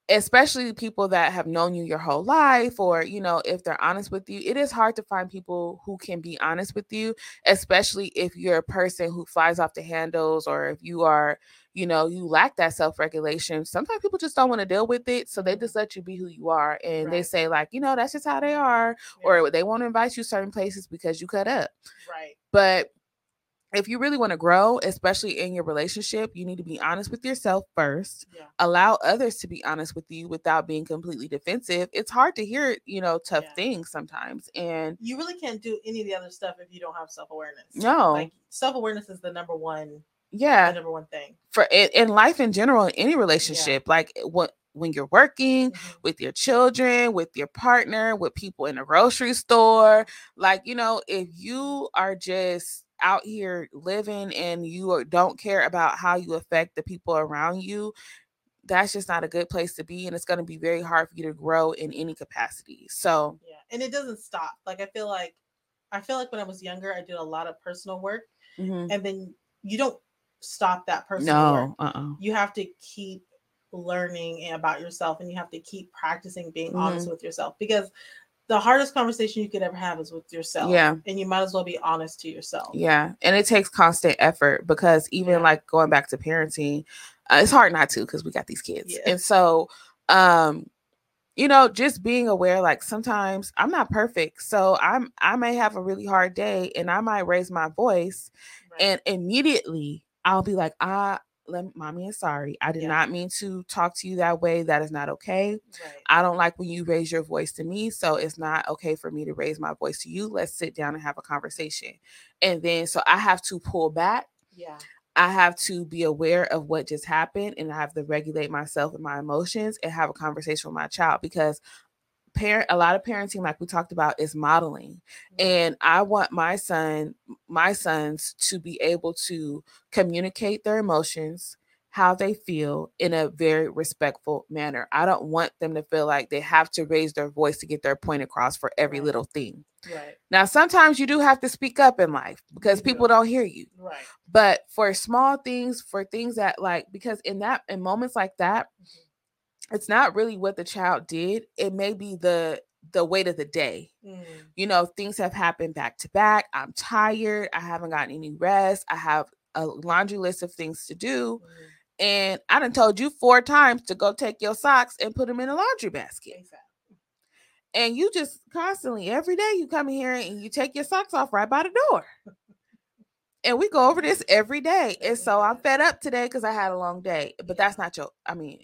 Especially people that have known you your whole life or you know if they're honest with you. It is hard to find people who can be honest with you, especially if you're a person who flies off the handles or if you are you know you lack that self-regulation. Sometimes people just don't want to deal with it so they just mm-hmm. let you be who you are and they say like you know that's just how they are yeah, or they won't invite you certain places because you cut up. Right. But if you really want to grow especially in your relationship you need to be honest with yourself first yeah allow others to be honest with you without being completely defensive it's hard to hear you know tough Yeah. things sometimes and you really can't do any of the other stuff if you don't have self-awareness No. like self-awareness is the number one yeah number one thing for in, in life in general in any relationship like what when you're working Mhm. with your children, with your partner, with people in the grocery store. Like, you know, if you are just out here living and you don't care about how you affect the people around you, that's just not a good place to be. And it's going to be very hard for you to grow in any capacity. So, yeah and it doesn't stop like i feel like i feel like when i was younger i did a lot of personal work mhm. and then you don't stop that personal work no, uh uh you have to keep learning about yourself and you have to keep practicing being honest Mm-hmm. with yourself because the hardest conversation you could ever have is with yourself Yeah. and you might as well be honest to yourself Yeah, and it takes constant effort because even Yeah. like going back to parenting, uh, it's hard not to because we got these kids, Yeah. and so um, you know, just being aware. Like sometimes I'm not perfect, so I'm I may have a really hard day, and I might raise my voice, Right. and immediately I'll be like, ah. Let mommy is sorry. I did Yeah. not mean to talk to you that way. That is not okay. right. I don't like when you raise your voice to me, so it's not okay for me to raise my voice to you. Let's sit down and have a conversation. And then so I have to pull back. yeah I have to be aware of what just happened and I have to regulate myself and my emotions and have a conversation with my child because parent a lot of parenting like we talked about is modeling. Mm-hmm. And i want my son my sons to be able to communicate their emotions how they feel in a very respectful manner. I don't want them to feel like they have to raise their voice to get their point across for every Right. little thing. Right. Now sometimes you do have to speak up in life because You people don't hear you. Right. But for small things for things that like because in that in moments like that mm-hmm. It's not really what the child did it may be the the weight of the day. Mm, you know things have happened back to back i'm tired i haven't gotten any rest i have a laundry list of things to do mm, and i done told you four times to go take your socks and put them in a laundry basket. Exactly. and you just constantly every day you come in here and you take your socks off right by the door. And we go over this every day and so i'm fed up today because i had a long day but that's not your i mean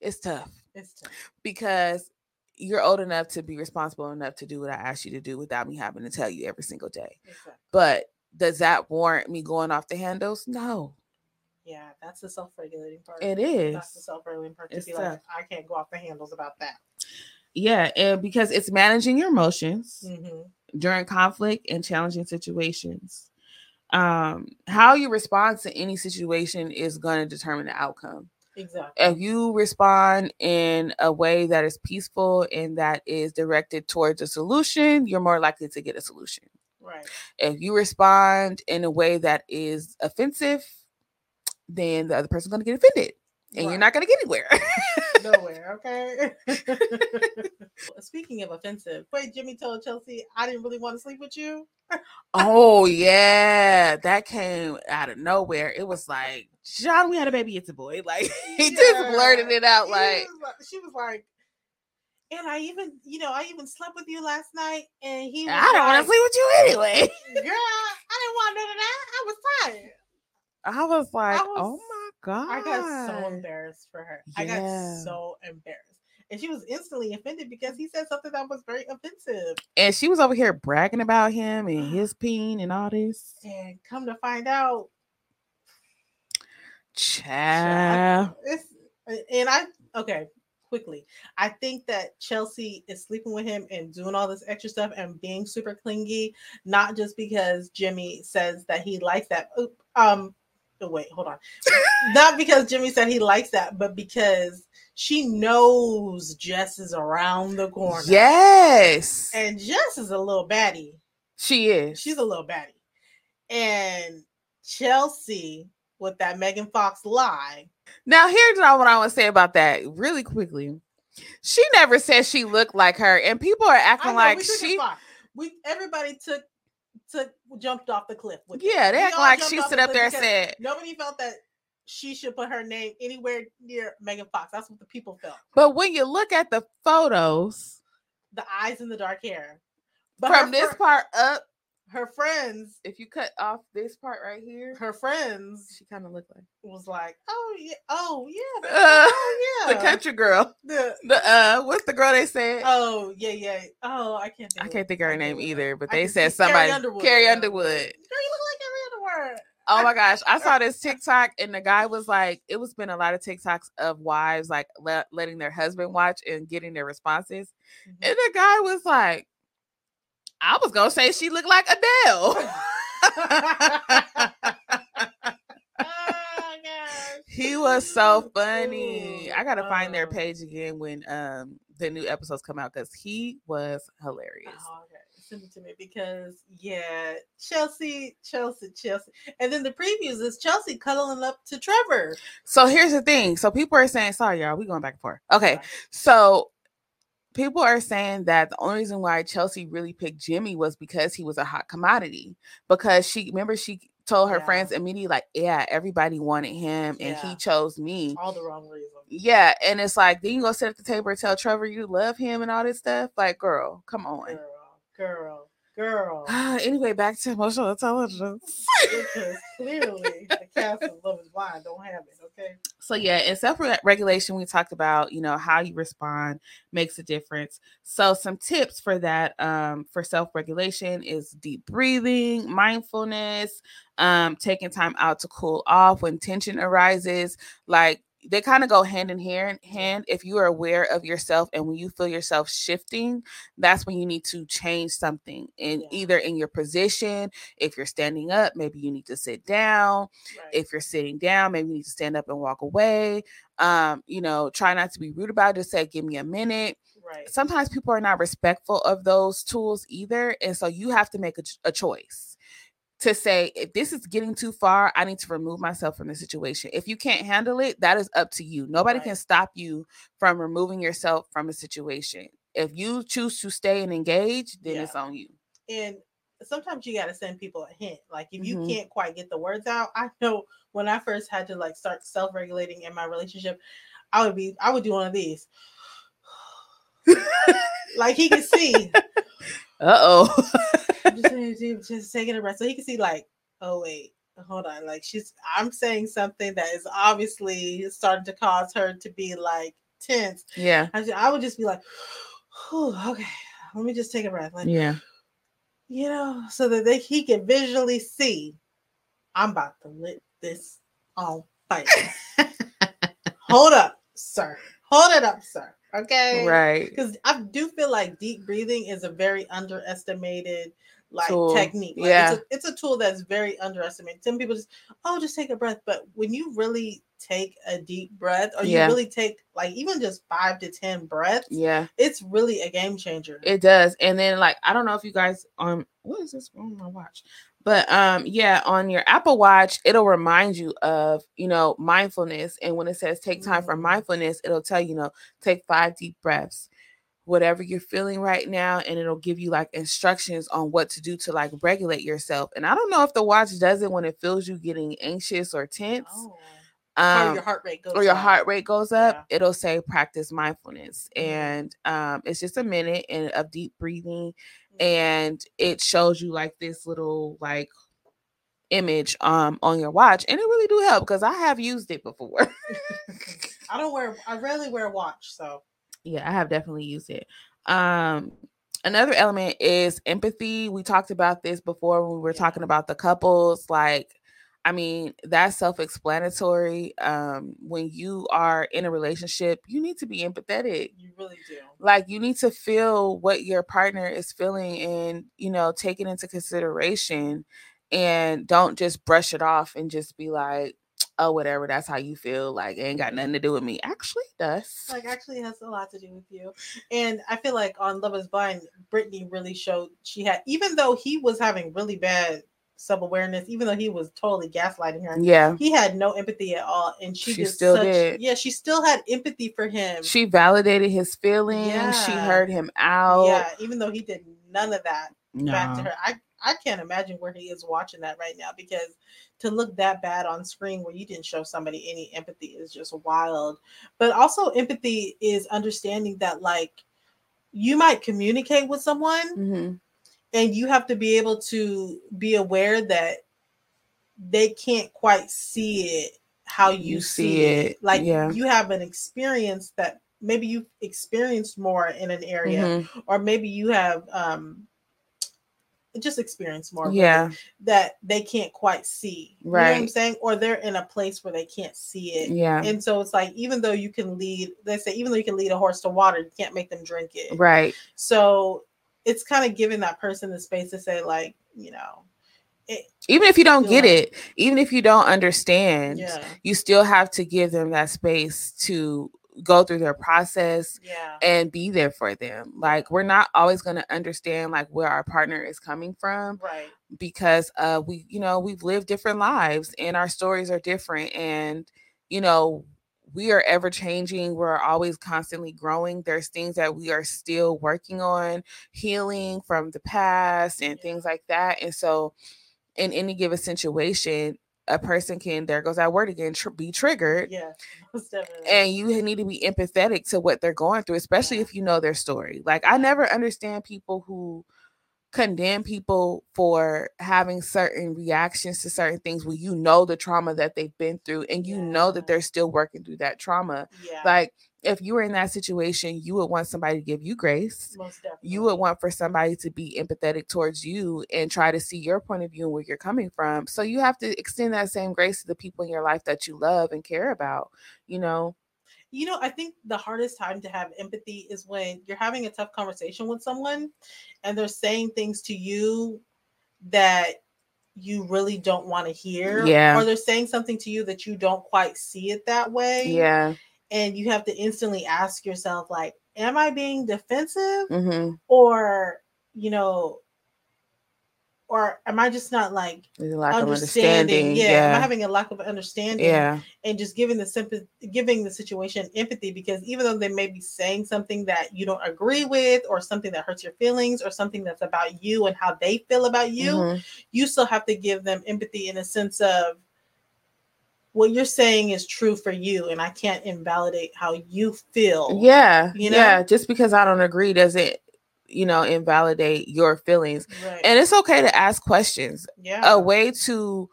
it's tough It's tough. because you're old enough to be responsible enough to do what i asked you to do without me having to tell you every single day Exactly. but does that warrant me going off the handles no Yeah, that's the self-regulating part. it That's the self-regulating part. To It's be like, tough. I can't go off the handles about that. yeah and because it's managing your emotions hmm during conflict and challenging situations. Um, how you respond to any situation is going to determine the outcome. Exactly. If you respond in a way that is peaceful and that is directed towards a solution, you're more likely to get a solution. Right. If you respond in a way that is offensive, then the other person's going to get offended and you're not going to get anywhere. nowhere. Okay. Speaking of offensive, wait, Jimmy told Chelsea, I didn't really want to sleep with you. oh, yeah. That came out of nowhere. It was like, John, we had a baby. It's a boy. Like, he just blurted it out like, was she was like, and I even, you know, I even slept with you last night, and he was I don't want to sleep with you anyway. Girl, I didn't want none of that. I was tired. I was like, was- oh my God. I got so embarrassed for her. I got so embarrassed. And she was instantly offended because he said something that was very offensive. And she was over here bragging about him and his peen and all this. And come to find out, Child. it's and I okay, quickly. I think that Chelsea is sleeping with him and doing all this extra stuff and being super clingy, not just because Jimmy says that he likes that. Um, oh, wait, hold on. not because Jimmy said he likes that, but because she knows Jess is around the corner. Yes. And Jess is a little baddie. she is. She's a little baddie. And Chelsea with that Megan Fox lie. Now, here's what I want to say about that really quickly. She never said she looked like her, and people are acting know, like we took it she. far. We everybody took took jumped off the cliff. With it. Yeah, they act like she stood the up there and said, nobody felt that she should put her name anywhere near Megan Fox. That's what the people felt. but when you look at the photos The eyes and the dark hair. But from this part up, her friends, if you cut off this part right here, her friends she kind of looked like was like, "Oh yeah, oh yeah, Uh, oh yeah." the country girl. The- The uh, what's the girl they said? oh yeah, yeah. Oh, I can't. Think I of- can't think of her name can't think of either, but I they said see Carrie somebody Underwood. Carrie Underwood. Girl, you look like Carrie Underwood. Oh my gosh, I saw this TikTok and the guy was like, it was been a lot of TikToks of wives like le- letting their husband watch and getting their responses, Mhm. and the guy was like, I was gonna say she looked like Adele. oh gosh. he was so funny. I gotta find their um, page again when um the new episodes come out because he was hilarious. Oh, okay. Send it to me because yeah, Chelsea, Chelsea, Chelsea, and then the previews is Chelsea cuddling up to Trevor. So here's the thing. So people are saying, sorry, y'all, we going back and forth. Okay. So people are saying that the only reason why Chelsea really picked Jimmy was because he was a hot commodity. Because she remember she told her Yeah. friends immediately, like, yeah, everybody wanted him and Yeah. he chose me. All the wrong reasons. Yeah. And it's like, then you go sit at the table and tell Trevor you love him and all this stuff. Like, girl, come on. Girl, girl, girl. anyway, back to emotional intelligence. because clearly the cast of Love Is Blind don't have it. So yeah, in self-regulation, we talked about you know how you respond makes a difference. So some tips for that um, for self-regulation is deep breathing, mindfulness, um, taking time out to cool off when tension arises. Like they kind of go hand in hand. If you are aware of yourself and when you feel yourself shifting, that's when you need to change something in Yeah. either in your position. If you're standing up, maybe you need to sit down Right. if you're sitting down maybe you need to stand up and walk away um you know try not to be rude about it just say give me a minute right. sometimes people are not respectful of those tools either and so you have to make a, a choice to say if this is getting too far i need to remove myself from the situation. If you can't handle it that is up to you. Nobody can stop you from removing yourself from a situation. If you choose to stay and engage then Yeah. it's on you. And sometimes you got to send people a hint like if you Mhm. can't quite get the words out i know when i first had to like start self-regulating in my relationship i would be i would do one of these. Like he could see. Uh-oh just, just taking a breath so he can see like oh wait hold on like she's i'm saying something that is obviously starting to cause her to be like tense yeah i, I would just be like "Whew, okay let me just take a breath like yeah you know, so that they he can visually see I'm about to lit this on fire. Hold up, sir. Hold it up, sir. Okay. right Because I do feel like deep breathing is a very underestimated like Tool. technique. Like, Yeah. it's, a, it's a tool that's very underestimated. Some people just, oh, just take a breath. But when you really take a deep breath, or you really take like even just five to ten breaths, Yeah, it's really a game changer. it does. And then like I don't know if you guys um what is this on my watch? But um yeah, on your Apple Watch, it'll remind you of, you know, mindfulness. And when it says take time for Mm. mindfulness, it'll tell you, you know, take five deep breaths. Whatever you're feeling right now, and it'll give you like instructions on what to do to like regulate yourself. And I don't know if the watch does it when it feels you getting anxious or tense. oh. Or Um, your heart rate goes or your up. heart rate goes up, Yeah. it'll say practice mindfulness. Mhm. And um, it's just a minute and of deep breathing, Mhm. and it shows you like this little like image um on your watch, and it really do help because I have used it before. I don't wear. I rarely wear a watch, so yeah, I have definitely used it. Um, another element is empathy. We talked about this before when we were Yeah. talking about the couples. Like, I mean, that's self-explanatory. Um, when you are in a relationship, you need to be empathetic. you really do. Like, you need to feel what your partner is feeling and you know, take it into consideration and don't just brush it off and just be like, oh, whatever, that's how you feel. Like, it ain't got nothing to do with me. Actually, it does. Like actually has a lot to do with you. And I feel like on Love is Blind, Brittany really showed she had even though he was having really bad self-awareness, even though he was totally gaslighting her, yeah. he had no empathy at all. And she, She did still such, did. yeah, she still had empathy for him. She validated his feelings. She heard him out. yeah, even though he did none of that back to her. I I can't imagine where he is watching that right now because to look that bad on screen where you didn't show somebody any empathy is just wild. But also empathy is understanding that like you might communicate with someone Mhm. And you have to be able to be aware that they can't quite see it how you, You see, it. it, Like yeah. you have an experience that maybe you've experienced more in an area Mhm. or maybe you have um just experienced more Yeah. that they can't quite see you know what i'm saying or they're in a place where they can't see it Yeah. and so it's like even though you can lead they say even though you can lead a horse to water you can't make them drink it Right. so it's kind of giving that person the space to say like you know Even if you don't get like- it, even if you don't understand, yeah. you still have to give them that space to go through their process yeah. and be there for them. Like we're not always going to understand like where our partner is coming from right. because uh we you know we've lived different lives and our stories are different and you know we are ever changing we're always constantly growing there's things that we are still working on healing from the past and things like that and so in any given situation a person can there goes that word again tr- be triggered yeah and you need to be empathetic to what they're going through especially Yeah. if you know their story like i never understand people who condemn people for having certain reactions to certain things when you know the trauma that they've been through and you know that they're still working through that trauma. Yeah. Like if you were in that situation you would want somebody to give you grace. Most definitely. you would want for somebody to be empathetic towards you and try to see your point of view and where you're coming from. So you have to extend that same grace to the people in your life that you love and care about you know you know, I think the hardest time to have empathy is when you're having a tough conversation with someone and they're saying things to you that you really don't want to hear. Yeah. Or they're saying something to you that you don't quite see it that way. yeah And you have to instantly ask yourself, like, am I being defensive? mm-hmm. Or, you know, or am I just not like There's a of understanding? understanding Yeah. yeah Am I having a lack of understanding? yeah and just giving the simple giving the situation empathy because even though they may be saying something that you don't agree with or something that hurts your feelings or something that's about you and how they feel about you Mhm. you still have to give them empathy in a sense of what you're saying is true for you and i can't invalidate how you feel yeah you know? yeah just because i don't agree doesn't you know invalidate your feelings right and it's okay to ask questions yeah a way to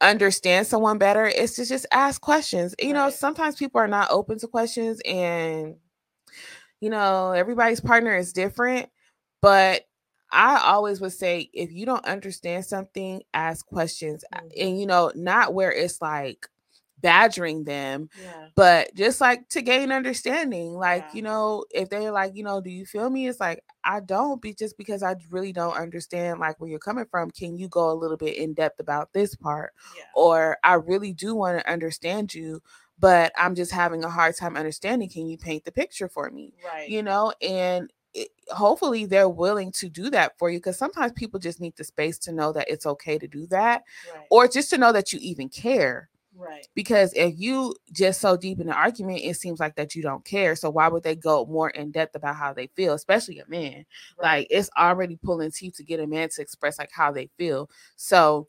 understand someone better is to just ask questions. You know, sometimes people are not open to questions and you know, everybody's partner is different, but I always would say if you don't understand something, ask questions. Mhm. And you know, not where it's like badgering them Yeah. but just like to gain understanding like Yeah. you know if they're like you know do you feel me it's like i don't be just because i really don't understand like where you're coming from can you go a little bit in depth about this part Yeah. or i really do want to understand you but i'm just having a hard time understanding can you paint the picture for me Right. you know and it, hopefully they're willing to do that for you because sometimes people just need the space to know that it's okay to do that right. or just to know that you even care right. because if you just so deep in the argument it seems like that you don't care so why would they go more in depth about how they feel especially a man Right. like it's already pulling teeth to get a man to express like how they feel so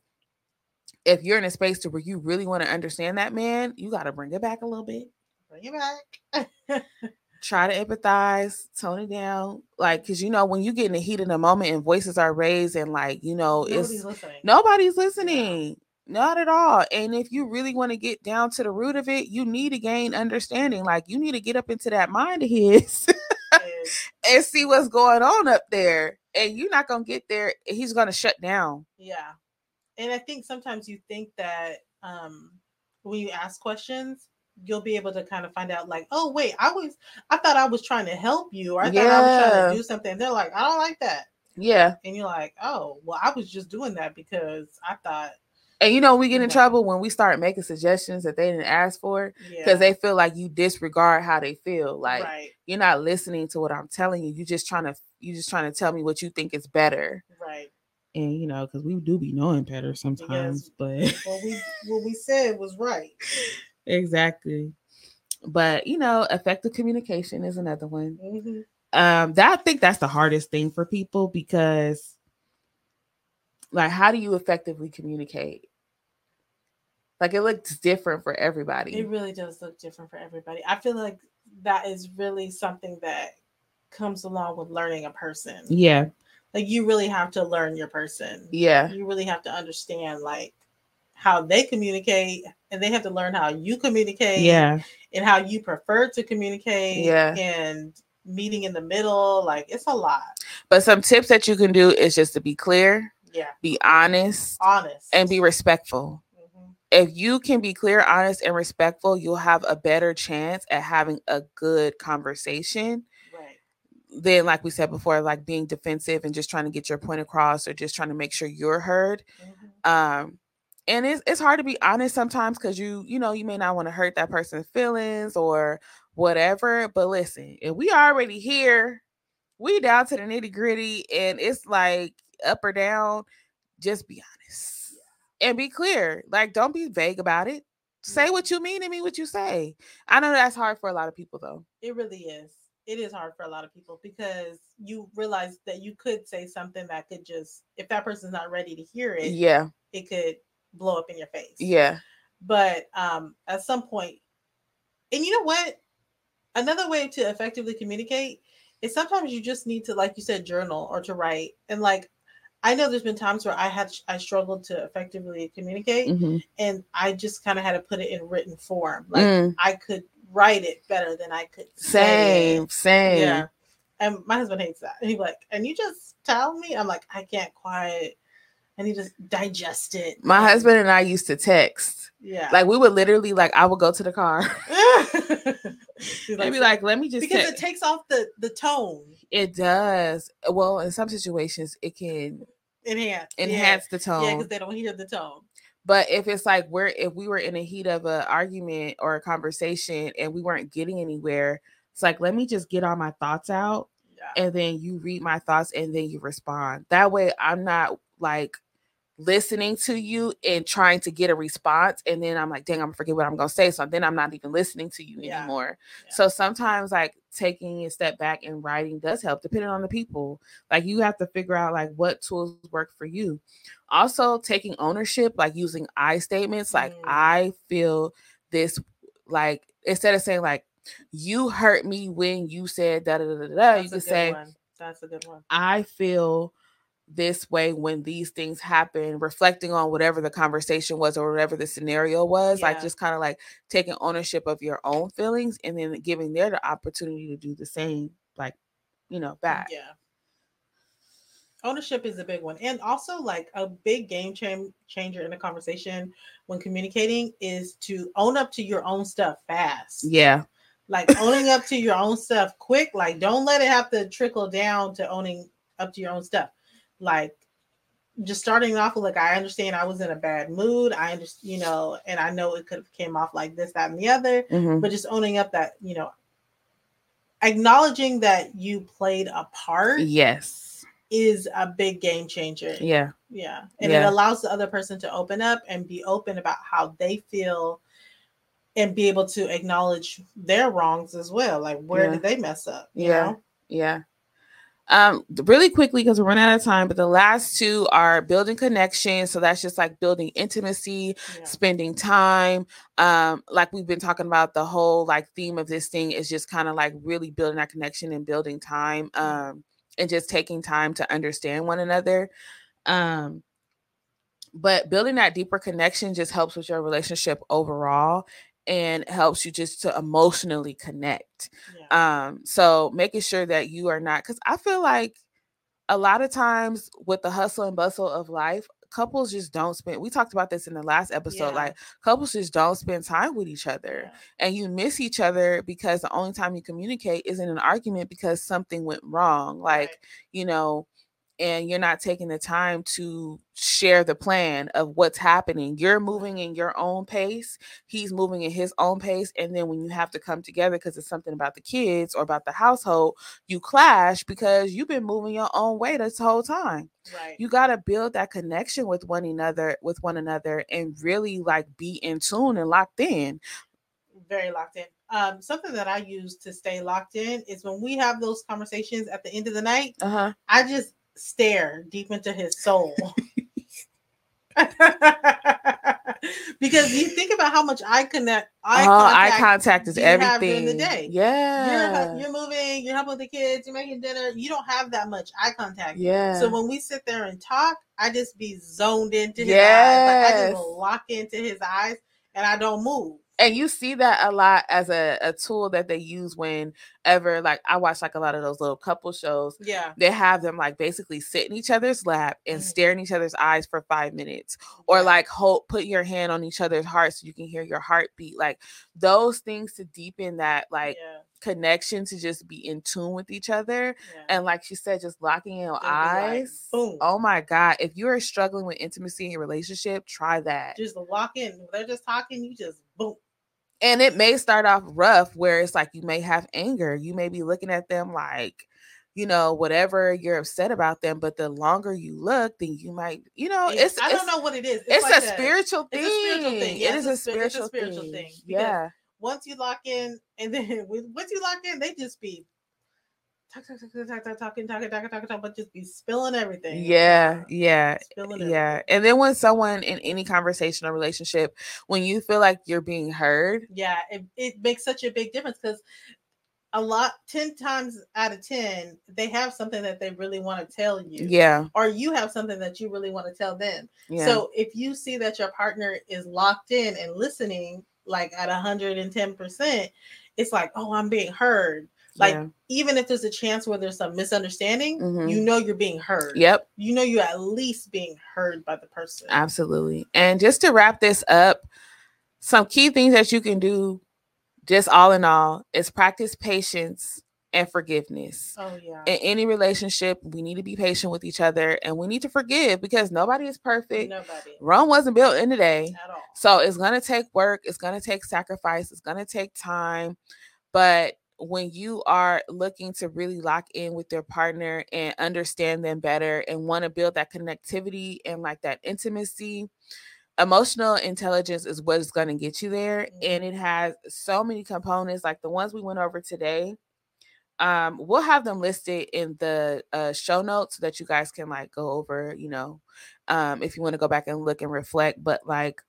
if you're in a space to where you really want to understand that man you got to bring it back a little bit bring it back. try to empathize tone it down like because you know when you get in the heat of the moment and voices are raised and like you know it's Nobody's listening. Nobody's listening. Not at all. And if you really want to get down to the root of it, you need to gain understanding. Like you need to get up into that mind of his Is- and see what's going on up there. And you're not gonna get there. He's gonna shut down. Yeah. And I think sometimes you think that um when you ask questions, you'll be able to kind of find out like, oh wait, I was I thought I was trying to help you, or I thought I was trying to do something. They're like, I don't like that. Yeah. And you're like, oh, well, I was just doing that because I thought And you know, we get in Yeah. trouble when we start making suggestions that they didn't ask for yeah. because they feel like you disregard how they feel. Like right, you're not listening to what I'm telling you. You just trying to you just trying to tell me what you think is better. right. And you know, because we do be knowing better sometimes, but What we what we said was right. exactly. But you know, effective communication is another one. Mhm. Um, that I think that's the hardest thing for people because, like, how do you effectively communicate? Like, it looks different for everybody. It really does look different for everybody. I feel like that is really something that comes along with learning a person. yeah, Like you really have to learn your person. yeah, You really have to understand like how they communicate and they have to learn how you communicate yeah, and how you prefer to communicate Yeah. and meeting in the middle. Like it's a lot. But some tips that you can do is just to be clear, Yeah. be honest, Honest. and be respectful. If you can be clear, honest, and respectful, you'll have a better chance at having a good conversation right. than, like we said before, like being defensive and just trying to get your point across or just trying to make sure you're heard. Mhm. Um, and it's it's hard to be honest sometimes because you you know you may not want to hurt that person's feelings or whatever. But listen, if we already here, we down to the nitty gritty, and it's like up or down. Just be honest and be clear. Like, don't be vague about it. Say what you mean and mean what you say. I know that's hard for a lot of people though. It really is. It is hard for a lot of people because you realize that you could say something that could just, if that person's not ready to hear it, Yeah, it could blow up in your face. yeah, But um, at some point, and you know what? Another way to effectively communicate is sometimes you just need to, like you said, journal or to write. And like, I know there's been times where I had I struggled to effectively communicate, mhm. and I just kind of had to put it in written form. Like Mm, I could write it better than I could say it. same, same. Yeah. And my husband hates that. And he's like, and you just tell me? I'm like, I can't quite. And he just digest it. My and- husband and I used to text. Yeah. Like we would literally like I would go to the car He's and be like, let me just because text. it takes off the the tone. It does. Well, in some situations, it can Enhance. enhance the tone. Yeah, because they don't hear the tone. but if it's like we're if we were in the heat of an argument or a conversation and we weren't getting anywhere, it's like let me just get all my thoughts out Yeah. and then you read my thoughts and then you respond. That way, I'm not like listening to you and trying to get a response, and then I'm like, dang, I'm gonna forget what I'm gonna say. So then I'm not even listening to you Yeah. anymore. Yeah. So sometimes like taking a step back and writing does help, depending on the people. Like you have to figure out like what tools work for you. Also, taking ownership, like using I statements, like Mm. I feel this, like instead of saying like you hurt me when you said da da da da, da you can say one. That's a good one. I feel this way when these things happen, reflecting on whatever the conversation was or whatever the scenario was, like just kind of like taking ownership of your own feelings and then giving their the opportunity to do the same, like, you know, back. Yeah. ownership is a big one and also like a big game changer in a conversation when communicating is to own up to your own stuff fast Yeah. like owning up to your own stuff quick like don't let it have to trickle down to owning up to your own stuff like just starting off with like i understand i was in a bad mood i understand you know and i know it could have came off like this that and the other Mhm. but just owning up that you know acknowledging that you played a part Yes. is a big game changer Yeah. yeah. And it allows the other person to open up and be open about how they feel and be able to acknowledge their wrongs as well. Like where Yeah. did they mess up? you Yeah. know? Yeah. Um, really quickly because we're running out of time, but the last two are building connection. So that's just like building intimacy, Yeah. spending time. Um, like we've been talking about, the whole like theme of this thing is just kind of like really building that connection and building time. Um, and just taking time to understand one another. Um, but building that deeper connection just helps with your relationship overall and helps you just to emotionally connect Yeah. um so making sure that you are not because i feel like a lot of times with the hustle and bustle of life couples just don't spend we talked about this in the last episode Yeah. like couples just don't spend time with each other Yeah. and you miss each other because the only time you communicate is in an argument because something went wrong like Right. you know and you're not taking the time to share the plan of what's happening you're moving in your own pace he's moving in his own pace and then when you have to come together because it's something about the kids or about the household you clash because you've been moving your own way this whole time right. you got to build that connection with one another with one another and really like be in tune and locked in very locked in. Um, something that I use to stay locked in is when we have those conversations at the end of the night, uh-huh I just stare deep into his soul. because you think about how much eye connect eye oh, eye contact contact is everything during the day. yeah you're, you're moving, you're helping with the kids, you're making dinner. You don't have that much eye contact. yeah So when we sit there and talk, I just be zoned into his eyes. Like I just lock into his eyes and I don't move. And you see that a lot as a, a tool that they use whenever like i watch like a lot of those little couple shows Yeah. they have them like basically sit in each other's lap and Mhm. stare in each other's eyes for five minutes or like hold put your hand on each other's heart so you can hear your heartbeat like those things to deepen that like yeah, connection to just be in tune with each other yeah. and like she said just locking in your It'll like, eyes boom. oh my god if you are struggling with intimacy in your relationship try that just lock in. They're just talking, you just boom. and it may start off rough where it's like you may have anger you may be looking at them like you know whatever you're upset about them but the longer you look then you might you know It- it's I don't know what it is. it's, like a spiritual thing it's a spiritual thing. It is it's a a a spiritual, spiritual thing, thing, yeah Once you lock in, and then once you lock in, they just be talk, talk, talk, talk, talk, talk, talking, talking, talking, talking, talking, but just be spilling everything. yeah yeah Spilling yeah. everything. and then when someone in any conversation or relationship when you feel like you're being heard yeah it, it makes such a big difference because a lot 10 times out of 10 they have something that they really want to tell you yeah. or you have something that you really want to tell them. Yeah. so if you see that your partner is locked in and listening like at 110% it's like oh i'm being heard like yeah. even if there's a chance where there's some misunderstanding Mhm. you know you're being heard yep you know you're at least being heard by the person Absolutely. And just to wrap this up, some key things that you can do, just all in all, is practice patience and forgiveness. oh yeah In any relationship, we need to be patient with each other and we need to forgive because nobody is perfect. nobody Rome wasn't built in a day. at all So it's to take work, it's to take sacrifice, it's to take time. But when you are looking to really lock in with your partner and understand them better and want to build that connectivity and like that intimacy, emotional intelligence is what is going to get you there. And it has so many components, like the ones we went over today. Um, we'll have them listed in the uh, show notes so that you guys can like go over, you know, um, if you want to go back and look and reflect. But like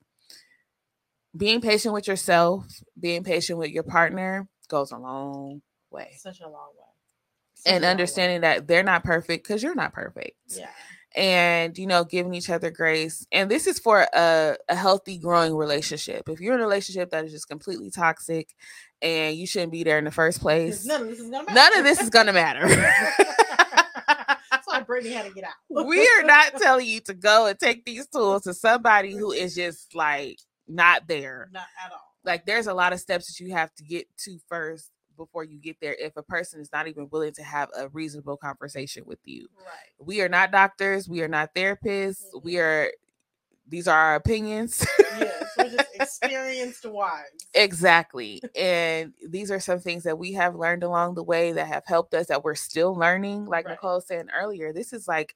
being patient with yourself, being patient with your partner goes a long way. such a long way Such And long way. understanding that they're not perfect because you're not perfect. yeah And you know, giving each other grace. And this is for a, a healthy, growing relationship. If you're in a relationship that is just completely toxic and you shouldn't be there in the first place, none of this is gonna matter. none of this is gonna matter. That's why Brittany had to get out. we are not telling you to go and take these tools to somebody who is just like not there. Not at all. Like there's a lot of steps that you have to get to first before you get there if a person is not even willing to have a reasonable conversation with you. Right. We are not doctors, we are not therapists. We Mhm. are these are our opinions. Yes, we're just experienced wives. exactly. And these are some things that we have learned along the way that have helped us that we're still learning. Like Right. Nicole said earlier, this is like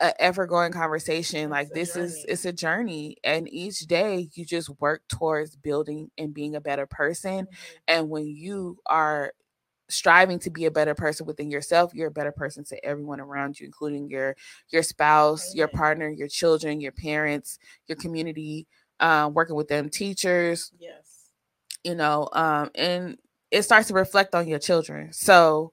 a ever going conversation. like this is it's a journey. And each day you just work towards building and being a better person. Mhm. And when you are striving to be a better person within yourself, you're a better person to everyone around you, including your your spouse, your partner, your children, your parents, your community, um, working with them, teachers, Yes. you know, um, and it starts to reflect on your children. So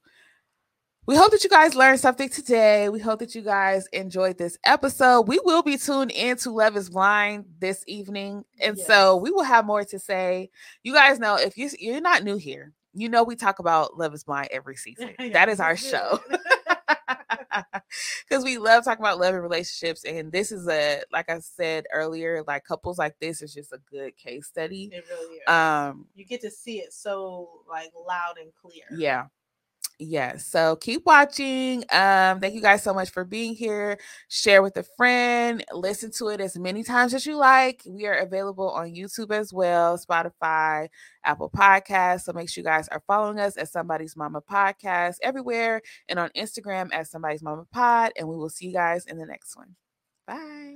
we hope that you guys learned something today. We hope that you guys enjoyed this episode. We will be tuned into Love is Blind this evening. And so we will have more to say. You guys know if you, you're not new here, you know we talk about Love is Blind every season. That is our show. Because we love talking about love and relationships. And this is a, like I said earlier, like couples like this is just a good case study. It really is. Um, you get to see it so like loud and clear. yeah yeah so keep watching um thank you guys so much for being here. Share with a friend listen to it as many times as you like. We are available on youtube as well spotify apple podcasts so make sure you guys are following us at somebody's mama podcast everywhere and on instagram at somebody's mama pod and we will see you guys in the next one. Bye